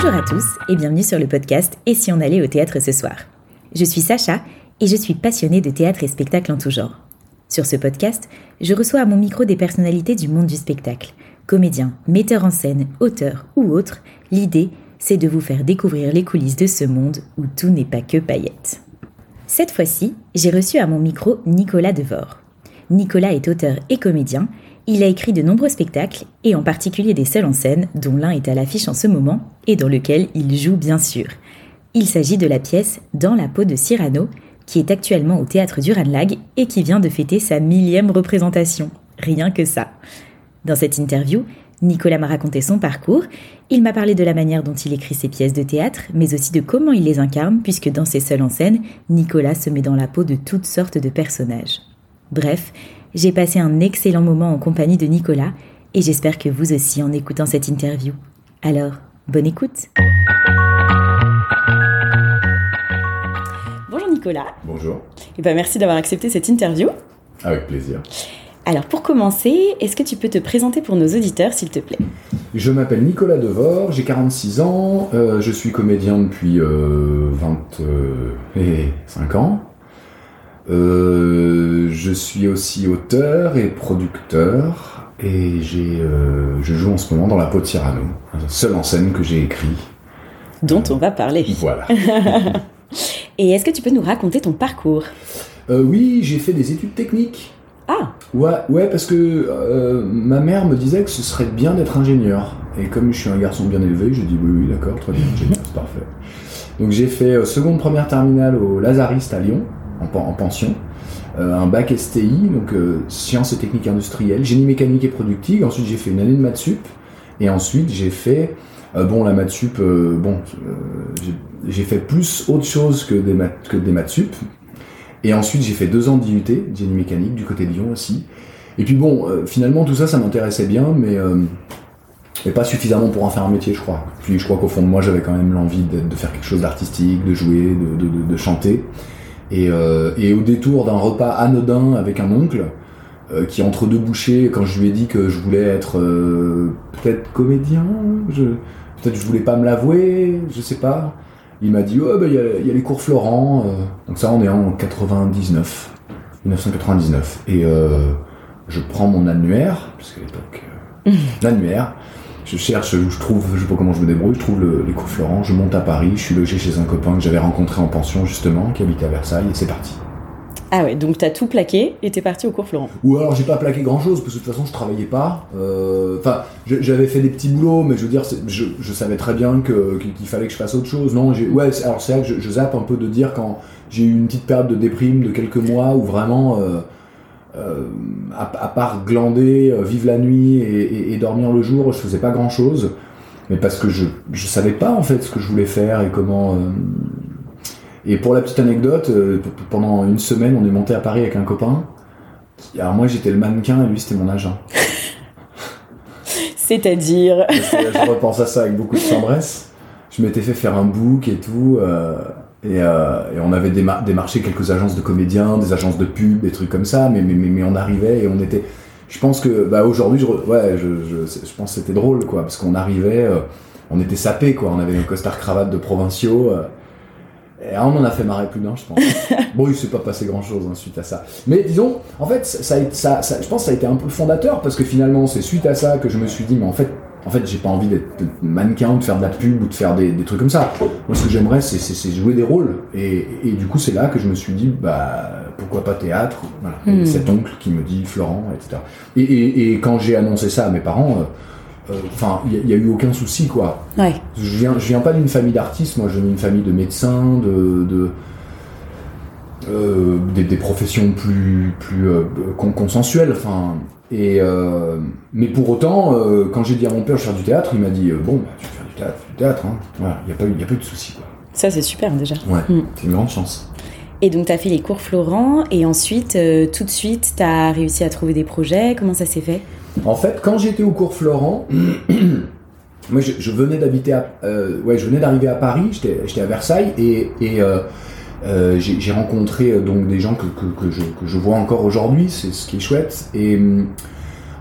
Bonjour à tous et bienvenue sur le podcast Et si on allait au théâtre ce soir Je suis Sacha et je suis passionnée de théâtre et spectacle en tout genre. Sur ce podcast, je reçois à mon micro des personnalités du monde du spectacle. Comédiens, metteurs en scène, auteurs ou autres, l'idée, c'est de vous faire découvrir les coulisses de ce monde où tout n'est pas que paillettes. Cette fois-ci, j'ai reçu à mon micro Nicolas Devore. Nicolas est auteur et comédien. Il a écrit de nombreux spectacles, et en particulier des seuls en scène, dont l'un est à l'affiche en ce moment, et dans lequel il joue bien sûr. Il s'agit de la pièce Dans la peau de Cyrano, qui est actuellement au théâtre du Ranlag et qui vient de fêter sa millième représentation. Rien que ça. Dans cette interview, Nicolas m'a raconté son parcours, il m'a parlé de la manière dont il écrit ses pièces de théâtre, mais aussi de comment il les incarne, puisque dans ses seuls en scène, Nicolas se met dans la peau de toutes sortes de personnages. Bref, j'ai passé un excellent moment en compagnie de Nicolas, et j'espère que vous aussi en écoutant cette interview. Alors, bonne écoute Bonjour Nicolas. Bonjour. Et ben merci d'avoir accepté cette interview. Avec plaisir. Alors pour commencer, est-ce que tu peux te présenter pour nos auditeurs s'il te plaît? Je m'appelle Nicolas Devore, j'ai 46 ans, euh, je suis comédien depuis euh, 25 ans. Euh, je suis aussi auteur et producteur et j'ai, euh, je joue en ce moment dans La peau de Cyrano, un seul en scène que j'ai écrit. Dont on va parler. Voilà. Et est-ce que tu peux nous raconter ton parcours? Euh, oui, j'ai fait des études techniques. Ah, Ouais, ouais, parce que ma mère me disait que ce serait bien d'être ingénieur. Et comme je suis un garçon bien élevé, j'ai dit oui, oui, d'accord, très bien, ingénieur, c'est parfait. Donc j'ai fait seconde première terminale au Lazariste à Lyon, en, pen- en pension. Euh, un bac STI, donc euh, sciences et techniques industrielles, génie mécanique et productive. Ensuite j'ai fait une année de maths sup. Et ensuite j'ai fait, euh, bon, la maths sup, bon, j'ai- fait plus autre chose que des maths, que des maths sup. Et ensuite, j'ai fait deux ans d'IUT, génie mécanique, du côté de Lyon aussi. Et puis bon, finalement, tout ça, ça m'intéressait bien, mais, mais pas suffisamment pour en faire un métier, je crois. Puis je crois qu'au fond de moi, j'avais quand même l'envie de, faire quelque chose d'artistique, de jouer, de chanter. Et, euh, et au détour d'un repas anodin avec un oncle, euh, qui entre deux bouchées, quand je lui ai dit que je voulais être euh, peut-être comédien, je, peut-être je voulais pas me l'avouer, je sais pas. Il m'a dit, oh, bah, il y, a- il y a les cours Florent. euh. Donc ça, on est en 99, 1999. Et euh, je prends mon annuaire, parce qu'à l'époque, l'annuaire, je cherche, je trouve, je sais pas comment je me débrouille, je trouve le- les cours Florent, je monte à Paris, je suis logé chez un copain que j'avais rencontré en pension justement, qui habitait à Versailles, et c'est parti. ah ouais, donc t'as tout plaqué et t'es parti au cours Florent. Ou alors j'ai pas plaqué grand chose parce que de toute façon je travaillais pas. Euh, Enfin, j'avais fait des petits boulots, mais je veux dire, je, je savais très bien que qu'il fallait que je fasse autre chose. Non, j'ai ouais. Alors c'est là que je, je zappe un peu de dire quand j'ai eu une petite période de déprime de quelques mois où vraiment, euh, euh, à, à part glander, euh, vivre la nuit et, et- et dormir le jour, je faisais pas grand chose. Mais parce que je je savais pas en fait ce que je voulais faire et comment. euh, et pour la petite anecdote, pendant une semaine, on est monté à Paris avec un copain. qui- Alors moi j'étais le mannequin et lui c'était mon agent. C'est-à-dire. Je repense à ça avec beaucoup de tendresse. Je m'étais fait faire un book et tout. euh, et, euh, et on avait déma- démarché quelques agences de comédiens, des agences de pub, des trucs comme ça. Mais, mais, mais, mais on arrivait et on était. Je pense que bah, aujourd'hui, je, ouais, je, je, je pense que c'était drôle quoi, parce qu'on arrivait, euh, on était sapés quoi. On avait nos costards cravates de provinciaux. euh, et on en a fait marrer plus d'un, je pense. bon, il s'est pas passé grand chose suite à ça. Mais disons, en fait, ça, ça- je pense que ça a été un peu fondateur parce que finalement, c'est suite à ça que je me suis dit, mais en fait, en fait, j'ai pas envie d'être mannequin ou de faire de la pub ou de faire des, des trucs comme ça. Moi, ce que j'aimerais, c'est, jouer des rôles. Et, et du coup, c'est là que je me suis dit, bah, pourquoi pas théâtre voilà. Et Hmm. cet oncle qui me dit Florent, etc. Et, et, et quand j'ai annoncé ça à mes parents, euh, euh, enfin, il n'y a, eu aucun souci, quoi. Ouais. Je viens, je viens pas d'une famille d'artistes, moi je viens d'une famille de médecins, de, de euh, des, des professions plus plus euh, con- consensuelles. Enfin, et euh, mais pour autant, euh, quand j'ai dit à mon père je vais faire du théâtre, il m'a dit euh, bon, bah, tu fais du théâtre, du théâtre. Hein. Voilà, il y a pas eu, y a pas eu de souci quoi. Ça, c'est super déjà. Ouais, Mm. c'est une grande chance. Et donc, t'as fait les cours Florent et ensuite, tout de suite, t'as réussi à trouver des projets. Comment ça s'est fait? En fait, quand j'étais au cours Florent, moi je, je venais d'habiter à, ouais, je venais d'arriver à Paris, j'étais j'étais à Versailles et, et euh, j'ai rencontré euh, donc des gens que, que, que je, que je vois encore aujourd'hui, c'est ce qui est chouette. Et hum,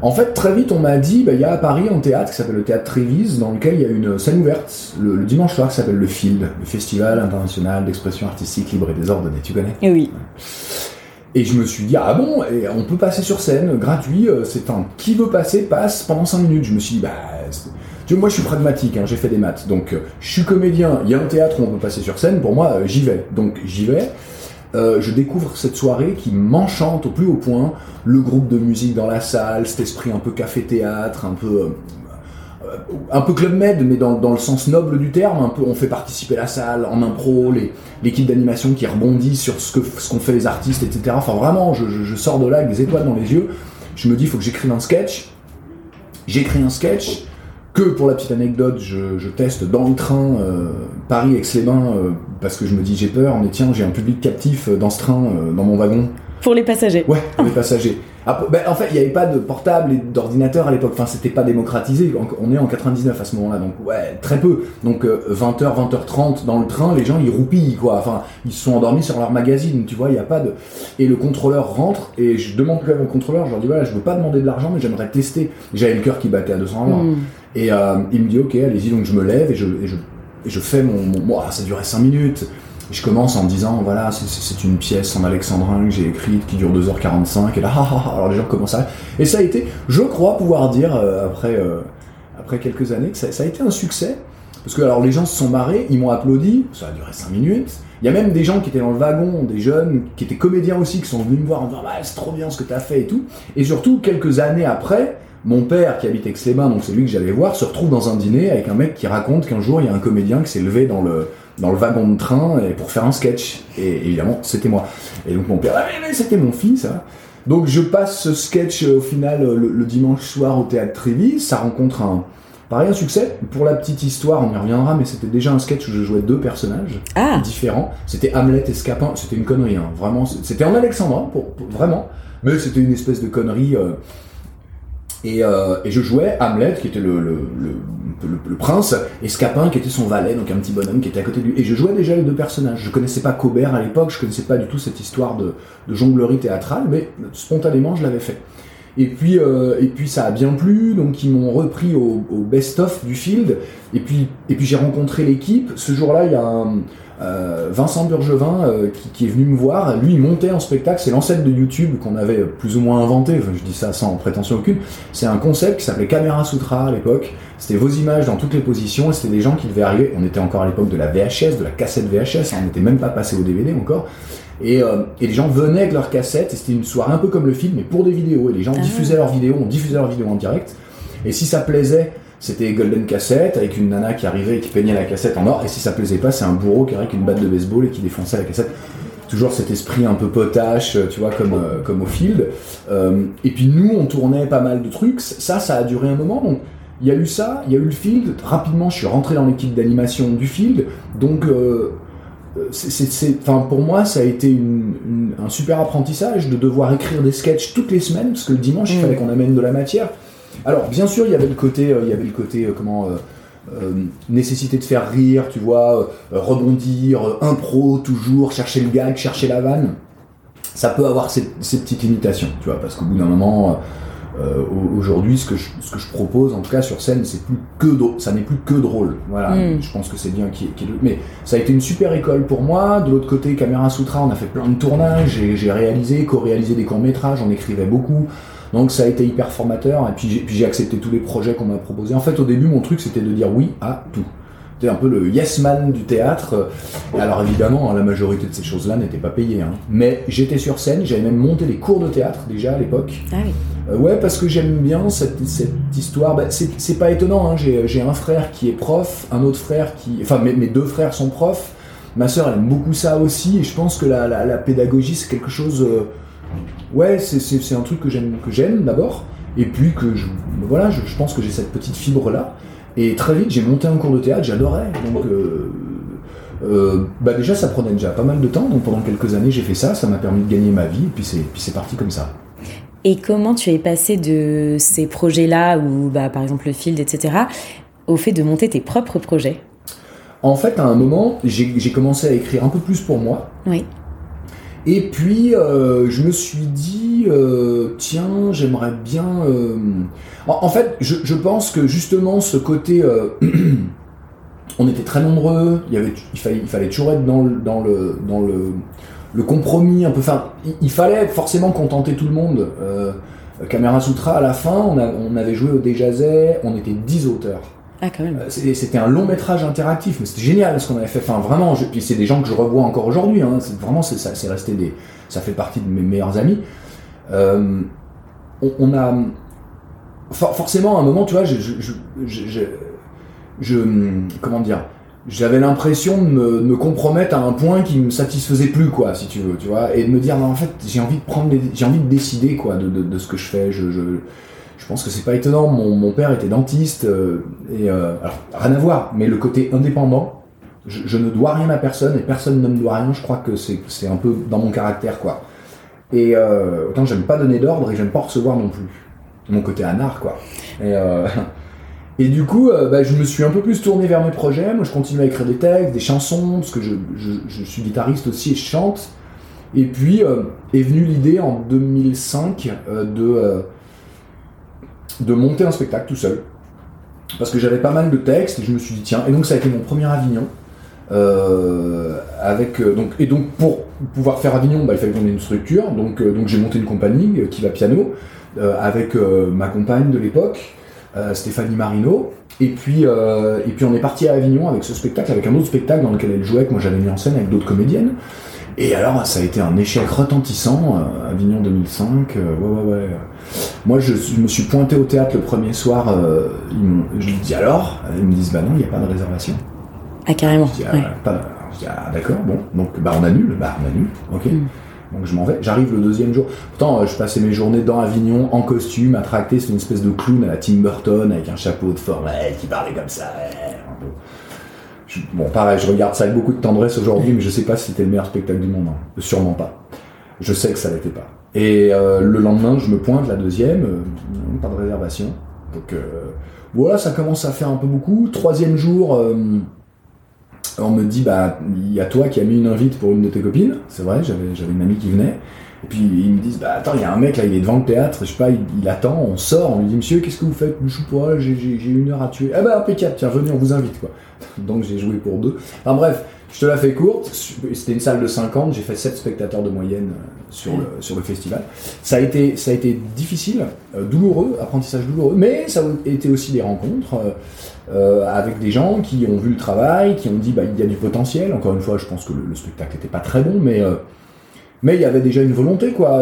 En fait, très vite, on m'a dit, bah, il y a à Paris un théâtre qui s'appelle le Théâtre Trévise, dans lequel il y a une scène ouverte le, le dimanche soir qui s'appelle le FILD, le Festival international d'expression artistique libre et désordonnée. Tu connais? Oui. Et je me suis dit, ah bon, et on peut passer sur scène, gratuit, euh, c'est un qui veut passer, passe pendant 5 minutes. Je me suis dit, bah, moi je suis pragmatique, hein, j'ai fait des maths, donc euh, je suis comédien, il y a un théâtre où on peut passer sur scène, pour moi, euh, j'y vais. Donc j'y vais. Euh, je découvre cette soirée qui m'enchante au plus haut point, le groupe de musique dans la salle, cet esprit un peu café-théâtre, un peu... euh, un peu Club Med, mais dans, dans le sens noble du terme, un peu, on fait participer la salle en impro, l'équipe d'animation qui rebondit sur ce que ce qu'ont fait les artistes, etc. Enfin vraiment, je, je- je sors de là avec des étoiles dans les yeux. Je me dis, il faut que j'écrive un sketch. J'écris un sketch que pour la petite anecdote, je, je teste dans le train euh, Paris-Aix-les-Bains euh, parce que je me dis j'ai peur, mais tiens, j'ai un public captif euh, dans ce train, dans mon wagon. Pour les passagers. Ouais, pour les passagers. Ah, ben, en fait, il n'y avait pas de portable et d'ordinateur à l'époque. Enfin, c'était pas démocratisé. On est en 99 à ce moment-là, donc ouais, très peu. Donc 20h, 20h30 dans le train, les gens ils roupillent quoi. Enfin, ils se sont endormis sur leur magazine. Tu vois, il y a pas de. Et le contrôleur rentre et je demande quand même au contrôleur. Je leur dis voilà, je veux pas demander de l'argent, mais j'aimerais tester. J'avais le cœur qui battait à 200 à. Et euh, il me dit ok, allez-y. Donc je me lève et je, et je, et je fais mon. mon ah, ça durait 5 minutes. Je commence en me disant voilà, c'est- une pièce en alexandrin que j'ai écrite qui dure 2h45. Et là, ah, ah, ah, alors les gens commencent à. Et ça a été, je crois pouvoir dire euh, après, euh, après quelques années que ça, ça a été un succès. Parce que alors les gens se sont marrés, ils m'ont applaudi, ça a duré 5 minutes. Il y a même des gens qui étaient dans le wagon, des jeunes qui étaient comédiens aussi, qui sont venus me voir en disant ouais, c'est trop bien ce que tu as fait et tout. Et surtout, quelques années après, mon père qui habite Aix-les-Bains, donc c'est lui que j'allais voir, se retrouve dans un dîner avec un mec qui raconte qu'un jour il y a un comédien qui s'est levé dans le, dans le wagon de train et pour faire un sketch. Et évidemment, c'était moi. Et donc mon père, ah, mais, mais c'était mon fils. hein. Donc je passe ce sketch euh, au final euh, le, le dimanche soir au théâtre Trévis. Ça rencontre un, pareil, un succès. Pour la petite histoire, on y reviendra, mais c'était déjà un sketch où je jouais deux personnages Ah, différents. C'était Hamlet et Scapin. C'était une connerie, hein. vraiment. C'était en alexandrin, pour, pour- vraiment. Mais c'était une espèce de connerie. euh, et, euh, et je jouais Hamlet, qui était le, le, le, le- prince, et Scapin, qui était son valet, donc un petit bonhomme qui était à côté de lui. Et je jouais déjà les deux personnages. Je connaissais pas Cobert à l'époque, je connaissais pas du tout cette histoire de, de jonglerie théâtrale, mais spontanément, je l'avais fait. Et puis, euh, et puis ça a bien plu, donc ils m'ont repris au, au best-of du field. Et puis, et puis j'ai rencontré l'équipe. Ce jour-là, il y a un, euh, Vincent Burgevin euh, qui, qui est venu me voir. Lui, il montait en spectacle. C'est l'ancêtre de YouTube qu'on avait plus ou moins inventé. Enfin, je dis ça sans prétention aucune. C'est un concept qui s'appelait Camera Sutra à l'époque. C'était vos images dans toutes les positions et c'était des gens qui devaient arriver. On était encore à l'époque de la VHS, de la cassette VHS. on n'était même pas passé au DVD encore. Et, euh, et les gens venaient avec leurs cassettes, et c'était une soirée un peu comme le film, mais pour des vidéos. Et les gens Ah. diffusaient leurs vidéos, on diffusait leurs vidéos en direct. Et si ça plaisait, c'était Golden Cassette, avec une nana qui arrivait et qui peignait la cassette en or. Et si ça plaisait pas, c'est un bourreau qui arrivait avec une batte de baseball et qui défonçait la cassette. Toujours cet esprit un peu potache, euh, tu vois, comme, euh, comme au field. Euh, et puis nous, on tournait pas mal de trucs. Ça, ça a duré un moment. Donc, il y a eu ça, il y a eu le field. Rapidement, je suis rentré dans l'équipe d'animation du field. Donc, euh, c'est, pour moi, ça a été une- une- un super apprentissage de devoir écrire des sketchs toutes les semaines, parce que le dimanche, il Mm. fallait qu'on amène de la matière. Alors, bien sûr, il y avait le côté, euh, il y avait le côté, euh, comment, euh, nécessité de faire rire, tu vois, euh, rebondir, euh, impro, toujours, chercher le gag, chercher la vanne. Ça peut avoir ces, ces petites limitations, tu vois, parce qu'au bout d'un moment, au- aujourd'hui, ce que, je, ce que je propose, en tout cas sur scène, c'est plus que ça n'est plus que drôle. Voilà, Mm. je pense que c'est bien ait- Mais ça a été une super école pour moi. De l'autre côté, Caméra Sutra, on a fait plein de tournages, j'ai j'ai réalisé, co-réalisé des courts-métrages, on écrivait beaucoup. Donc ça a été hyper formateur. Et puis j'ai- accepté tous les projets qu'on m'a proposés. En fait, au début, mon truc, c'était de dire oui à tout. C'était un peu le yes man du théâtre. Alors évidemment, la majorité de ces choses-là n'étaient pas payées. hein. Mais j'étais sur scène, j'avais même monté des cours de théâtre déjà à l'époque. ah oui. Euh, ouais, parce que j'aime bien cette, cette histoire. Bah, c'est pas étonnant, hein. j'ai j'ai un frère qui est prof, un autre frère qui. Enfin, mes, mes deux frères sont profs. Ma sœur, elle aime beaucoup ça aussi, et je pense que la, la, la pédagogie, c'est quelque chose. euh, ouais, c'est- un truc que j'aime que j'aime d'abord, et puis que je. Voilà, je, je pense que j'ai cette petite fibre-là. Et très vite, j'ai monté un cours de théâtre, j'adorais. Donc. euh, euh, bah déjà ça prenait déjà pas mal de temps donc pendant quelques années j'ai fait ça ça m'a permis de gagner ma vie et puis c'est puis c'est parti comme ça Et comment tu es passé de ces projets-là, ou bah, par exemple le field, etc., au fait de monter tes propres projets? En fait, à un moment, j'ai j'ai commencé à écrire un peu plus pour moi. Oui. Et puis, euh, je me suis dit, euh, tiens, j'aimerais bien. euh, En, fait, je, pense que justement, ce côté. on était très nombreux, il, y avait, il, fallait, il fallait toujours être dans le, dans le, dans le, compromis, un peu. Il, fallait forcément contenter tout le monde. Camera Sutra, à la fin, on avait joué au Déjazet, on était 10 auteurs. Ah. Euh, C'était un long métrage interactif, mais c'était génial ce qu'on avait fait. Enfin, vraiment, puis c'est des gens que je revois encore aujourd'hui. Hein. Vraiment, ça, c'est resté des, ça fait partie de mes meilleurs amis. Euh, on, a for- forcément à un moment, tu vois, je, comment dire, j'avais l'impression de me, compromettre à un point qui me satisfaisait plus, quoi, si tu veux, tu vois, et de me dire, en fait, j'ai envie de prendre, j'ai envie de décider, quoi, de, ce que je fais. Je, pense que c'est pas étonnant. Mon, père était dentiste euh, et euh, alors rien à voir, mais le côté indépendant, je, ne dois rien à personne et personne ne me doit rien. Je crois que c'est un peu dans mon caractère, quoi. Et euh, autant j'aime pas donner d'ordre et j'aime pas recevoir non plus. Mon côté anard, quoi. Et, euh, et du coup, euh, bah, je me suis un peu plus tourné vers mes projets. Moi, je continue à écrire des textes, des chansons, parce que je, je, je suis guitariste aussi et je chante. Et puis est venue l'idée en 2005 euh, de, de monter un spectacle tout seul. Parce que j'avais pas mal de textes et je me suis dit tiens, et donc ça a été mon premier Avignon. Euh, avec, euh, donc, et donc pour pouvoir faire Avignon, bah, il fallait qu'on ait une structure. Donc, euh, donc j'ai monté une compagnie qui va piano avec ma compagne de l'époque, Stéphanie Marino. Et puis, et puis on est parti à Avignon avec ce spectacle, avec un autre spectacle dans lequel elle jouait, que moi j'avais mis en scène avec d'autres comédiennes. Et alors, ça a été un échec retentissant, euh, Avignon 2005. euh, ouais, ouais, ouais. Moi, je, me suis pointé au théâtre le premier soir. euh, ils je lui dis alors? Ils me disent bah non, il n'y a pas de réservation. Ah, carrément. Je dis, ah, ouais. pas- je dis, ah, d'accord, bon. Donc, bah on annule, bah on annule, ok. Mm. Donc je m'en vais. J'arrive le deuxième jour. Pourtant, je passais mes journées dans Avignon en costume, à tracter. C'est une espèce de clown à la Tim Burton avec un chapeau de forêt qui parlait comme ça. ouais, un peu. Bon, pareil, je regarde ça avec beaucoup de tendresse aujourd'hui, mais je sais pas si c'était le meilleur spectacle du monde. hein. Sûrement pas. Je sais que ça l'était pas. Et euh, le lendemain, je me pointe, la deuxième, euh, pas de réservation. Donc euh, voilà, ça commence à faire un peu beaucoup. Troisième jour, on me dit, bah, il y a toi qui as mis une invite pour une de tes copines. C'est vrai, j'avais une amie qui venait. Et puis ils me disent, bah attends, il y a un mec là, il est devant le théâtre, je sais pas, il, attend, on sort, on lui dit, monsieur, qu'est-ce que vous faites? Je sais pas, j'ai, une heure à tuer. Ah bah impeccable, tiens, venez, on vous invite quoi. Donc j'ai joué pour deux. Enfin bref, je te la fais courte, c'était une salle de 50, j'ai fait 7 spectateurs de moyenne euh, sur le, sur le festival. Ça a été, ça a été difficile, euh, douloureux, apprentissage douloureux, mais ça a été aussi des rencontres euh, euh, avec des gens qui ont vu le travail, qui ont dit bah, il y a du potentiel. Encore une fois, je pense que le, le spectacle n'était pas très bon, mais euh, mais il y avait déjà une volonté, quoi,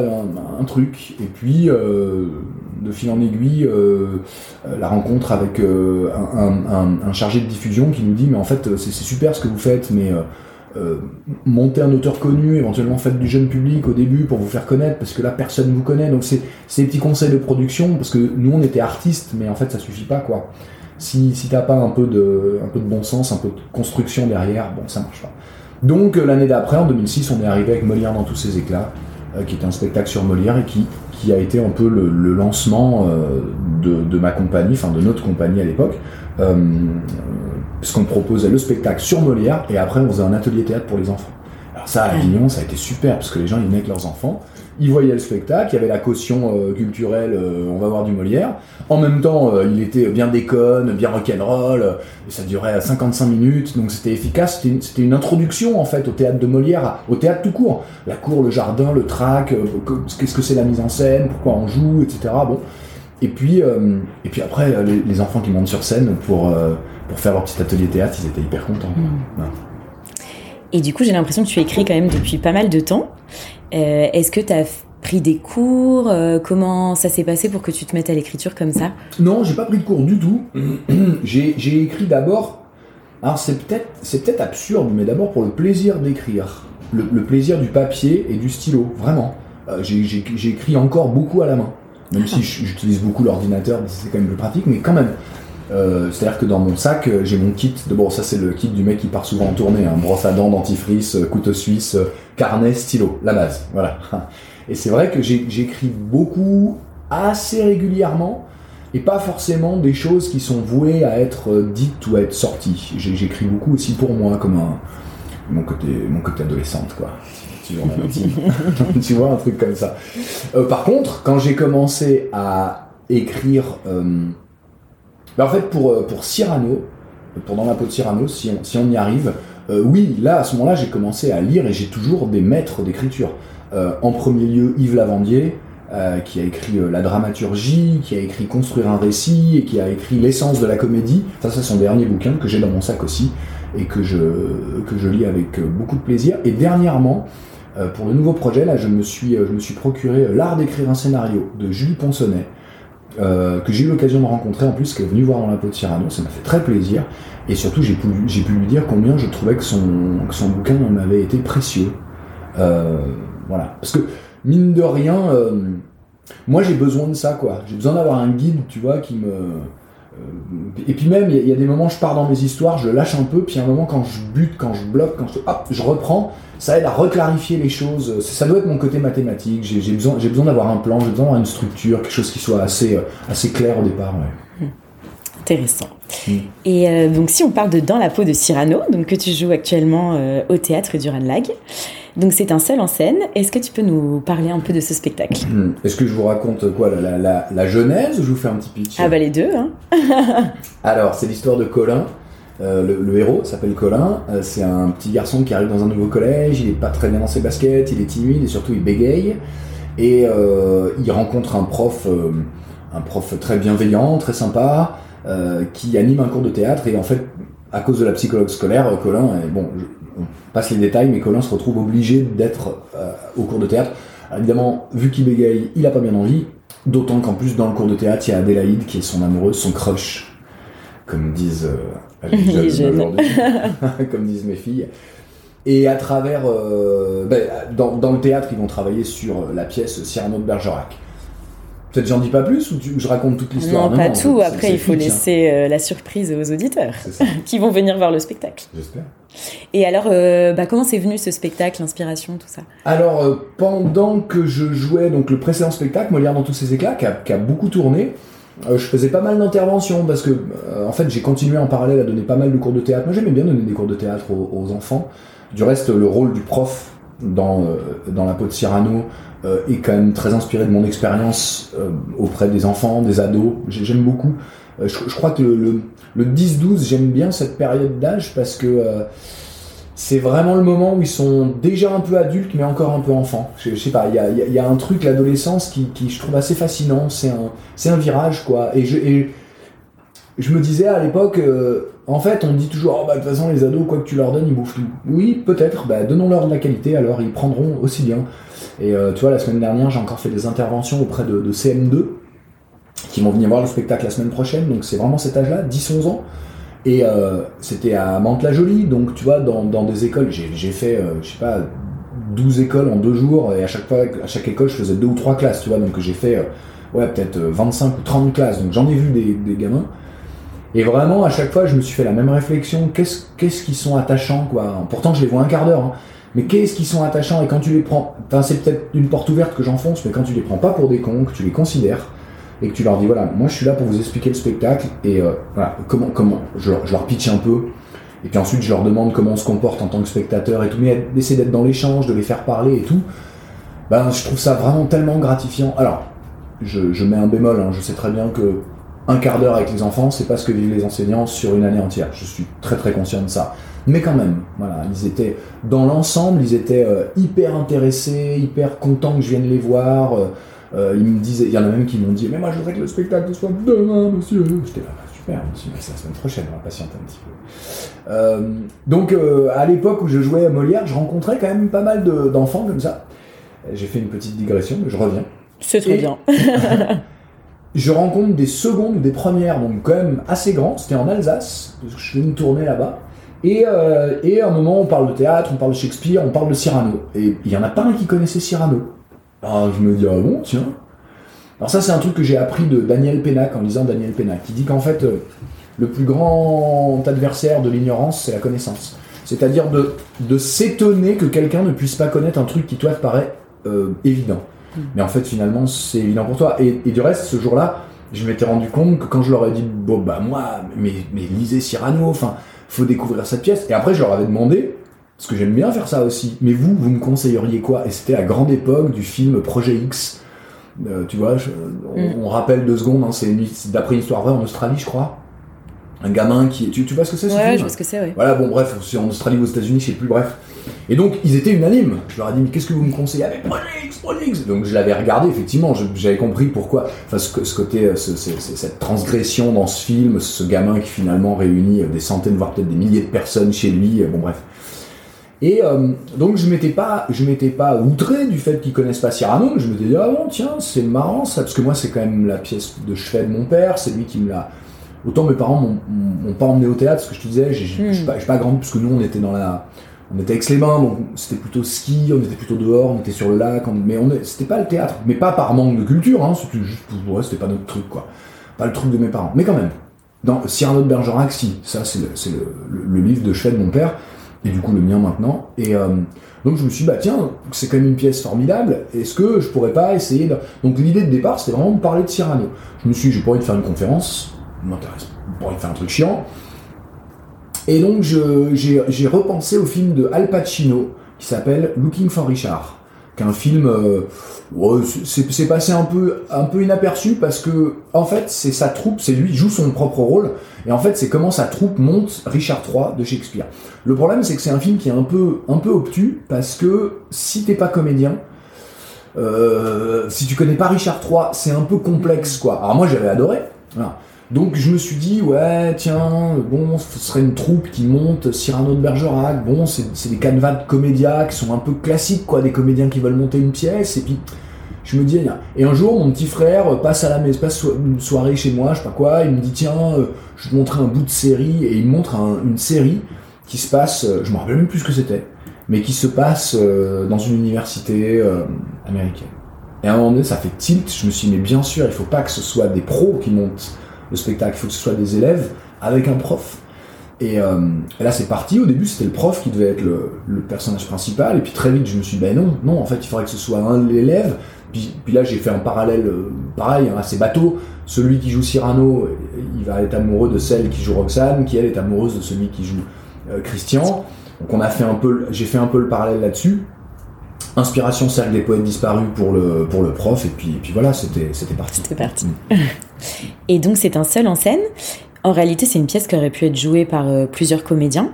un, truc. Et puis, euh, de fil en aiguille, euh, euh, la rencontre avec un, chargé de diffusion qui nous dit, mais en fait, c'est super ce que vous faites, mais montez un auteur connu, éventuellement faites du jeune public au début pour vous faire connaître, parce que là, personne ne vous connaît. Donc, c'est des petits conseils de production, parce que nous, on était artistes, mais en fait, ça suffit pas, quoi. Si, si t'as pas un peu, de, un peu de bon sens, un peu de construction derrière, bon, ça marche pas. Donc euh, l'année d'après, en 2006, on est arrivé avec Molière dans tous ses éclats, euh, qui était un spectacle sur Molière et qui, qui a été un peu le, le lancement euh, de, de ma compagnie, enfin de notre compagnie à l'époque, euh, puisqu'on proposait le spectacle sur Molière et après on faisait un atelier théâtre pour les enfants. Alors ça, à Avignon, ça a été super, parce que les gens, ils venaient avec leurs enfants, ils voyaient le spectacle, il y avait la caution euh, culturelle, euh, on va voir du Molière. En même temps, euh, il était bien déconne, bien rock'n'roll, et ça durait 55 minutes, donc c'était efficace. C'était une, introduction en fait au théâtre de Molière, au théâtre tout court. La cour, le jardin, le trac, que- qu'est-ce que c'est la mise en scène, pourquoi on joue, etc. Bon. Et puis, et puis après, les, les enfants qui montent sur scène pour, pour faire leur petit atelier théâtre, ils étaient hyper contents. Et du coup, j'ai l'impression que tu écris quand même depuis pas mal de temps. Euh, Est-ce que tu as pris des cours Euh, Comment ça s'est passé pour que tu te mettes à l'écriture comme ça? Non, j'ai pas pris de cours du tout. j'ai écrit d'abord. Alors c'est peut-être c'est peut-être absurde, mais d'abord pour le plaisir d'écrire, le, le plaisir du papier et du stylo, vraiment. Euh, écrit encore beaucoup à la main, même si j- j'utilise beaucoup l'ordinateur, c'est quand même plus pratique, mais quand même. Euh, C'est-à-dire que dans mon sac, euh, j'ai mon kit. De, bon, ça c'est le kit du mec qui part souvent en tournée, hein, brosse à dents, dentifrice, euh, couteau suisse, euh, carnet, stylo, la base. Voilà. Et c'est vrai que j'écris beaucoup, assez régulièrement, et pas forcément des choses qui sont vouées à être dites ou à être sorties. J'écris beaucoup aussi pour moi, comme un, mon côté, mon côté adolescente, quoi. tu vois, un truc comme ça. Euh, par contre, quand j'ai commencé à écrire. euh, ben, en fait, pour, euh, pour Cyrano, pour Dans la peau de Cyrano, si on, si on y arrive, euh, oui, là, à ce moment-là, j'ai commencé à lire et j'ai toujours des maîtres d'écriture. Euh, en premier lieu, Yves Lavandier, qui a écrit La dramaturgie, qui a écrit Construire un récit, et qui a écrit L'essence de la comédie. Ça, c'est son dernier bouquin que j'ai dans mon sac aussi, et que je, que je lis avec beaucoup de plaisir. Et dernièrement, pour le nouveau projet, là, je me suis, je me suis procuré L'art d'écrire un scénario de Julie Ponsonnet, euh, que j'ai eu l'occasion de rencontrer en plus, qui est venu voir dans la peau de Cyrano, ça m'a fait très plaisir. Et surtout, j'ai pu, lui dire combien je trouvais que son, bouquin en avait été précieux. Euh, voilà. Parce que, mine de rien, euh, moi j'ai besoin de ça, quoi. J'ai besoin d'avoir un guide, tu vois, qui me. Euh, et puis même, il y, a- il y a des moments, je pars dans mes histoires, je lâche un peu, puis il y a un moment, quand je bute, quand je bloque, quand je, hop, je reprends, ça aide à reclarifier les choses. Ça doit être mon côté mathématique. J'ai besoin, besoin d'avoir un plan, j'ai besoin d'avoir une structure, quelque chose qui soit assez, euh, assez clair au départ. ouais. Intéressant. Mm. Et euh, donc, si on parle de Dans la peau de Cyrano, donc que tu joues actuellement euh, au théâtre du Ranlag, donc c'est un seul en scène. Est-ce que tu peux nous parler un peu de ce spectacle? Hmm. Est-ce que je vous raconte quoi, la, la, la, genèse ou je vous fais un petit pitch? Ah bah les deux, hein Alors, c'est l'histoire de Colin. Euh, le, le héros s'appelle Colin. Euh, c'est un petit garçon qui arrive dans un nouveau collège. Il est pas très bien dans ses baskets. Il est timide et surtout il bégaye. Et euh, il rencontre un prof, euh, un prof très bienveillant, très sympa, euh, qui anime un cours de théâtre. Et en fait, à cause de la psychologue scolaire, euh, Colin, est- bon, on passe les détails, mais Colin se retrouve obligé d'être euh, au cours de théâtre. Alors, évidemment, vu qu'il bégaye, il a pas bien envie. D'autant qu'en plus, dans le cours de théâtre, il y a Adélaïde qui est son amoureuse, son crush, comme disent euh, les jeunes comme disent mes filles. Et à travers, euh, ben, dans, dans le théâtre, ils vont travailler sur la pièce Cyrano de Bergerac. Peut-être j'en dis pas plus ou tu- je raconte toute l'histoire Non, pas tout. fait, Après, il faut hein. laisser euh, la surprise aux auditeurs qui vont venir voir le spectacle. j'espère. Et alors, euh, bah, comment c'est venu ce spectacle, l'inspiration, tout ça? Alors, euh, pendant que je jouais donc le précédent spectacle, Molière dans tous ses éclats, qui a, qui a beaucoup tourné, euh, je faisais pas mal d'interventions parce que, en fait, j'ai continué en parallèle à donner pas mal de cours de théâtre. Moi, j'aimais bien donner des cours de théâtre aux, aux enfants. Du reste, le rôle du prof dans, dans la peau de Cyrano euh, est quand même très inspiré de mon expérience euh, auprès des enfants, des ados. J'ai- J'aime beaucoup. Euh, je, crois que le, le, le 10-12, j'aime bien cette période d'âge parce que euh, c'est vraiment le moment où ils sont déjà un peu adultes mais encore un peu enfants. Je, sais pas, il y a, un truc, l'adolescence, qui, je trouve assez fascinant. C'est un, virage, quoi. Et je, me disais à l'époque, en fait, on dit toujours, oh, bah, de toute façon, les ados, quoi que tu leur donnes, ils bouffent tout. Oui, peut-être, bah, donnons-leur de la qualité, alors ils prendront aussi bien. Et euh, tu vois, la semaine dernière, j'ai encore fait des interventions auprès de, de CM2 qui vont venir voir le spectacle la semaine prochaine, donc c'est vraiment cet âge-là, 10-11 ans. Et euh, c'était à Mantes-la-Jolie, donc tu vois, dans, dans des écoles, j'ai fait, euh, je sais pas, 12 écoles en deux jours, et à chaque fois, à chaque école, je faisais deux ou trois classes, tu vois, donc j'ai fait, ouais, peut-être euh, 25 ou 30 classes, donc j'en ai vu des, des gamins. Et vraiment, à chaque fois, je me suis fait la même réflexion, qu'est-ce qu'est-ce qu'ils sont attachants, quoi. Pourtant, je les vois un quart d'heure, hein. Mais qu'est-ce qu'ils sont attachants, et quand tu les prends, enfin, c'est peut-être une porte ouverte que j'enfonce, mais quand tu les prends pas pour des cons, que tu les considères, et que tu leur dis voilà moi je suis là pour vous expliquer le spectacle et euh, voilà comment comment je, leur- pitch un peu et puis ensuite je leur demande comment on se comporte en tant que spectateur et tout mais d'essayer d'être dans l'échange de les faire parler et tout ben je trouve ça vraiment tellement gratifiant. Alors je, je mets un bémol hein, je sais très bien que un quart d'heure avec les enfants c'est pas ce que vivent les enseignants sur une année entière. Je suis très très conscient de ça mais quand même voilà ils étaient dans l'ensemble ils étaient euh, hyper intéressés hyper contents que je vienne les voir euh, euh, ils me disaient, il y en a même qui m'ont dit, mais moi je voudrais que le spectacle soit demain, monsieur. J'étais là, bah, super, monsieur, mais c'est la semaine prochaine, on va patienter un petit peu. Euh, donc à l'époque où je jouais à Molière, je rencontrais quand même pas mal de- d'enfants comme ça. J'ai fait une petite digression, mais je reviens. C'est très Et- bien. Je rencontre des secondes ou des premières, donc quand même assez grands. C'était en Alsace, je fais une tournée là-bas. Et, euh, et à un moment, on parle de théâtre, on parle de Shakespeare, on parle de Cyrano. Et il y en a pas un qui connaissait Cyrano. Alors je me dis, ah bon, tiens. Alors ça, c'est un truc que j'ai appris de Daniel Pénac en lisant Daniel Pénac, qui dit qu'en fait, euh, le plus grand adversaire de l'ignorance, c'est la connaissance. C'est-à-dire de, de s'étonner que quelqu'un ne puisse pas connaître un truc qui, toi, te paraît euh, évident. Mais en fait, finalement, c'est évident pour toi. Et, et du reste, ce jour-là, je m'étais rendu compte que quand je leur ai dit, bon, bah moi, mais, mais lisez Cyrano, enfin, faut découvrir cette pièce. Et après, je leur avais demandé, Parce que j'aime bien faire ça aussi. Mais vous, vous me conseilleriez quoi? Et c'était la grande époque du film Projet X. Euh, tu vois, je- on, Mm. on rappelle deux secondes, hein, c'est d'après une histoire vraie en Australie, je crois. Un gamin qui. Tu, tu vois ce que c'est ce Ouais, film je vois ce que c'est, ouais. Voilà, bon, bref, c'est en Australie ou aux États-Unis, je sais plus, bref. Et donc, ils étaient unanimes. Je leur ai dit, mais qu'est-ce que vous me conseillez? Avec Project X, Project X Donc, je l'avais regardé, effectivement, j'avais compris pourquoi. Enfin, ce, ce côté, euh, ce- ce- ce- cette transgression dans ce film, ce gamin qui finalement réunit euh, des centaines, voire peut-être des milliers de personnes chez lui, euh, bon, bref. Et euh, donc, je m'étais pas, je m'étais pas outré du fait qu'ils connaissent pas Cyrano, mais je m'étais dit, ah bon, tiens, c'est marrant ça, parce que moi, c'est quand même la pièce de chevet de mon père, c'est lui qui me l'a. Autant mes parents m'ont- pas emmené au théâtre, ce que je te disais, j'ai j'ai- Mm. j'ai pas, pas grandi, parce que nous, on était dans la. On était Aix-les-Bains, donc c'était plutôt ski, on était plutôt dehors, on était sur le lac, on- mais on c'était pas le théâtre. Mais pas par manque de culture, hein, c'était juste pour ouais, c'était pas notre truc, quoi. Pas le truc de mes parents. Mais quand même, dans Cyrano de Bergerac, si, ça c'est le, c'est le, le- le livre de chevet de mon père, et du coup le mien maintenant. Et euh, donc je me suis dit, bah tiens, c'est quand même une pièce formidable, est-ce que je pourrais pas essayer de... Donc l'idée de départ, c'était vraiment de parler de Cyrano. Je me suis dit, j'ai pas envie de faire une conférence, m'intéresse, de faire un truc chiant. Et donc j'ai repensé au film de Al Pacino qui s'appelle Looking for Richard, qui est un film, euh, c'est passé un peu, un peu inaperçu parce que en fait c'est sa troupe, c'est lui qui joue son propre rôle, et en fait c'est comment sa troupe monte Richard III de Shakespeare. Le problème c'est que c'est un film qui est un peu, un peu obtus parce que si t'es pas comédien, euh, si tu connais pas Richard III, c'est un peu complexe quoi. Alors moi j'avais adoré. Voilà. Donc je me suis dit, ouais, tiens, bon, ce serait une troupe qui monte Cyrano de Bergerac, bon, c'est des canevas de comédias qui sont un peu classiques, quoi, des comédiens qui veulent monter une pièce, et puis je me dis, et un jour, mon petit frère passe à la maison, passe une soirée chez moi, je sais pas quoi, il me dit, tiens, euh, je vais te montrer un bout de série, et il me montre un- une série qui se passe, euh, je me rappelle même plus ce que c'était, mais qui se passe euh, dans une université américaine. Et à un moment donné, ça fait tilt, je me suis dit, mais bien sûr, il faut pas que ce soit des pros qui montent le spectacle, il faut que ce soit des élèves avec un prof. Et, euh, là, c'est parti. Au début, c'était le prof qui devait être le, personnage principal. Et puis très vite, je me suis dit, ben non, non, en fait, il faudrait que ce soit un de l'élève. Puis, puis là, j'ai fait un parallèle euh, pareil, hein, assez bateau. Celui qui joue Cyrano, il va être amoureux de celle qui joue Roxane, qui elle est amoureuse de celui qui joue euh, Christian. Donc on a fait un peu, j'ai fait un peu le parallèle là-dessus. Inspiration cercle des poètes disparus pour le pour le prof et puis et puis voilà c'était c'était parti. C'était parti. Mm. Et donc c'est un seul en scène. En réalité, c'est une pièce qui aurait pu être jouée par euh, plusieurs comédiens.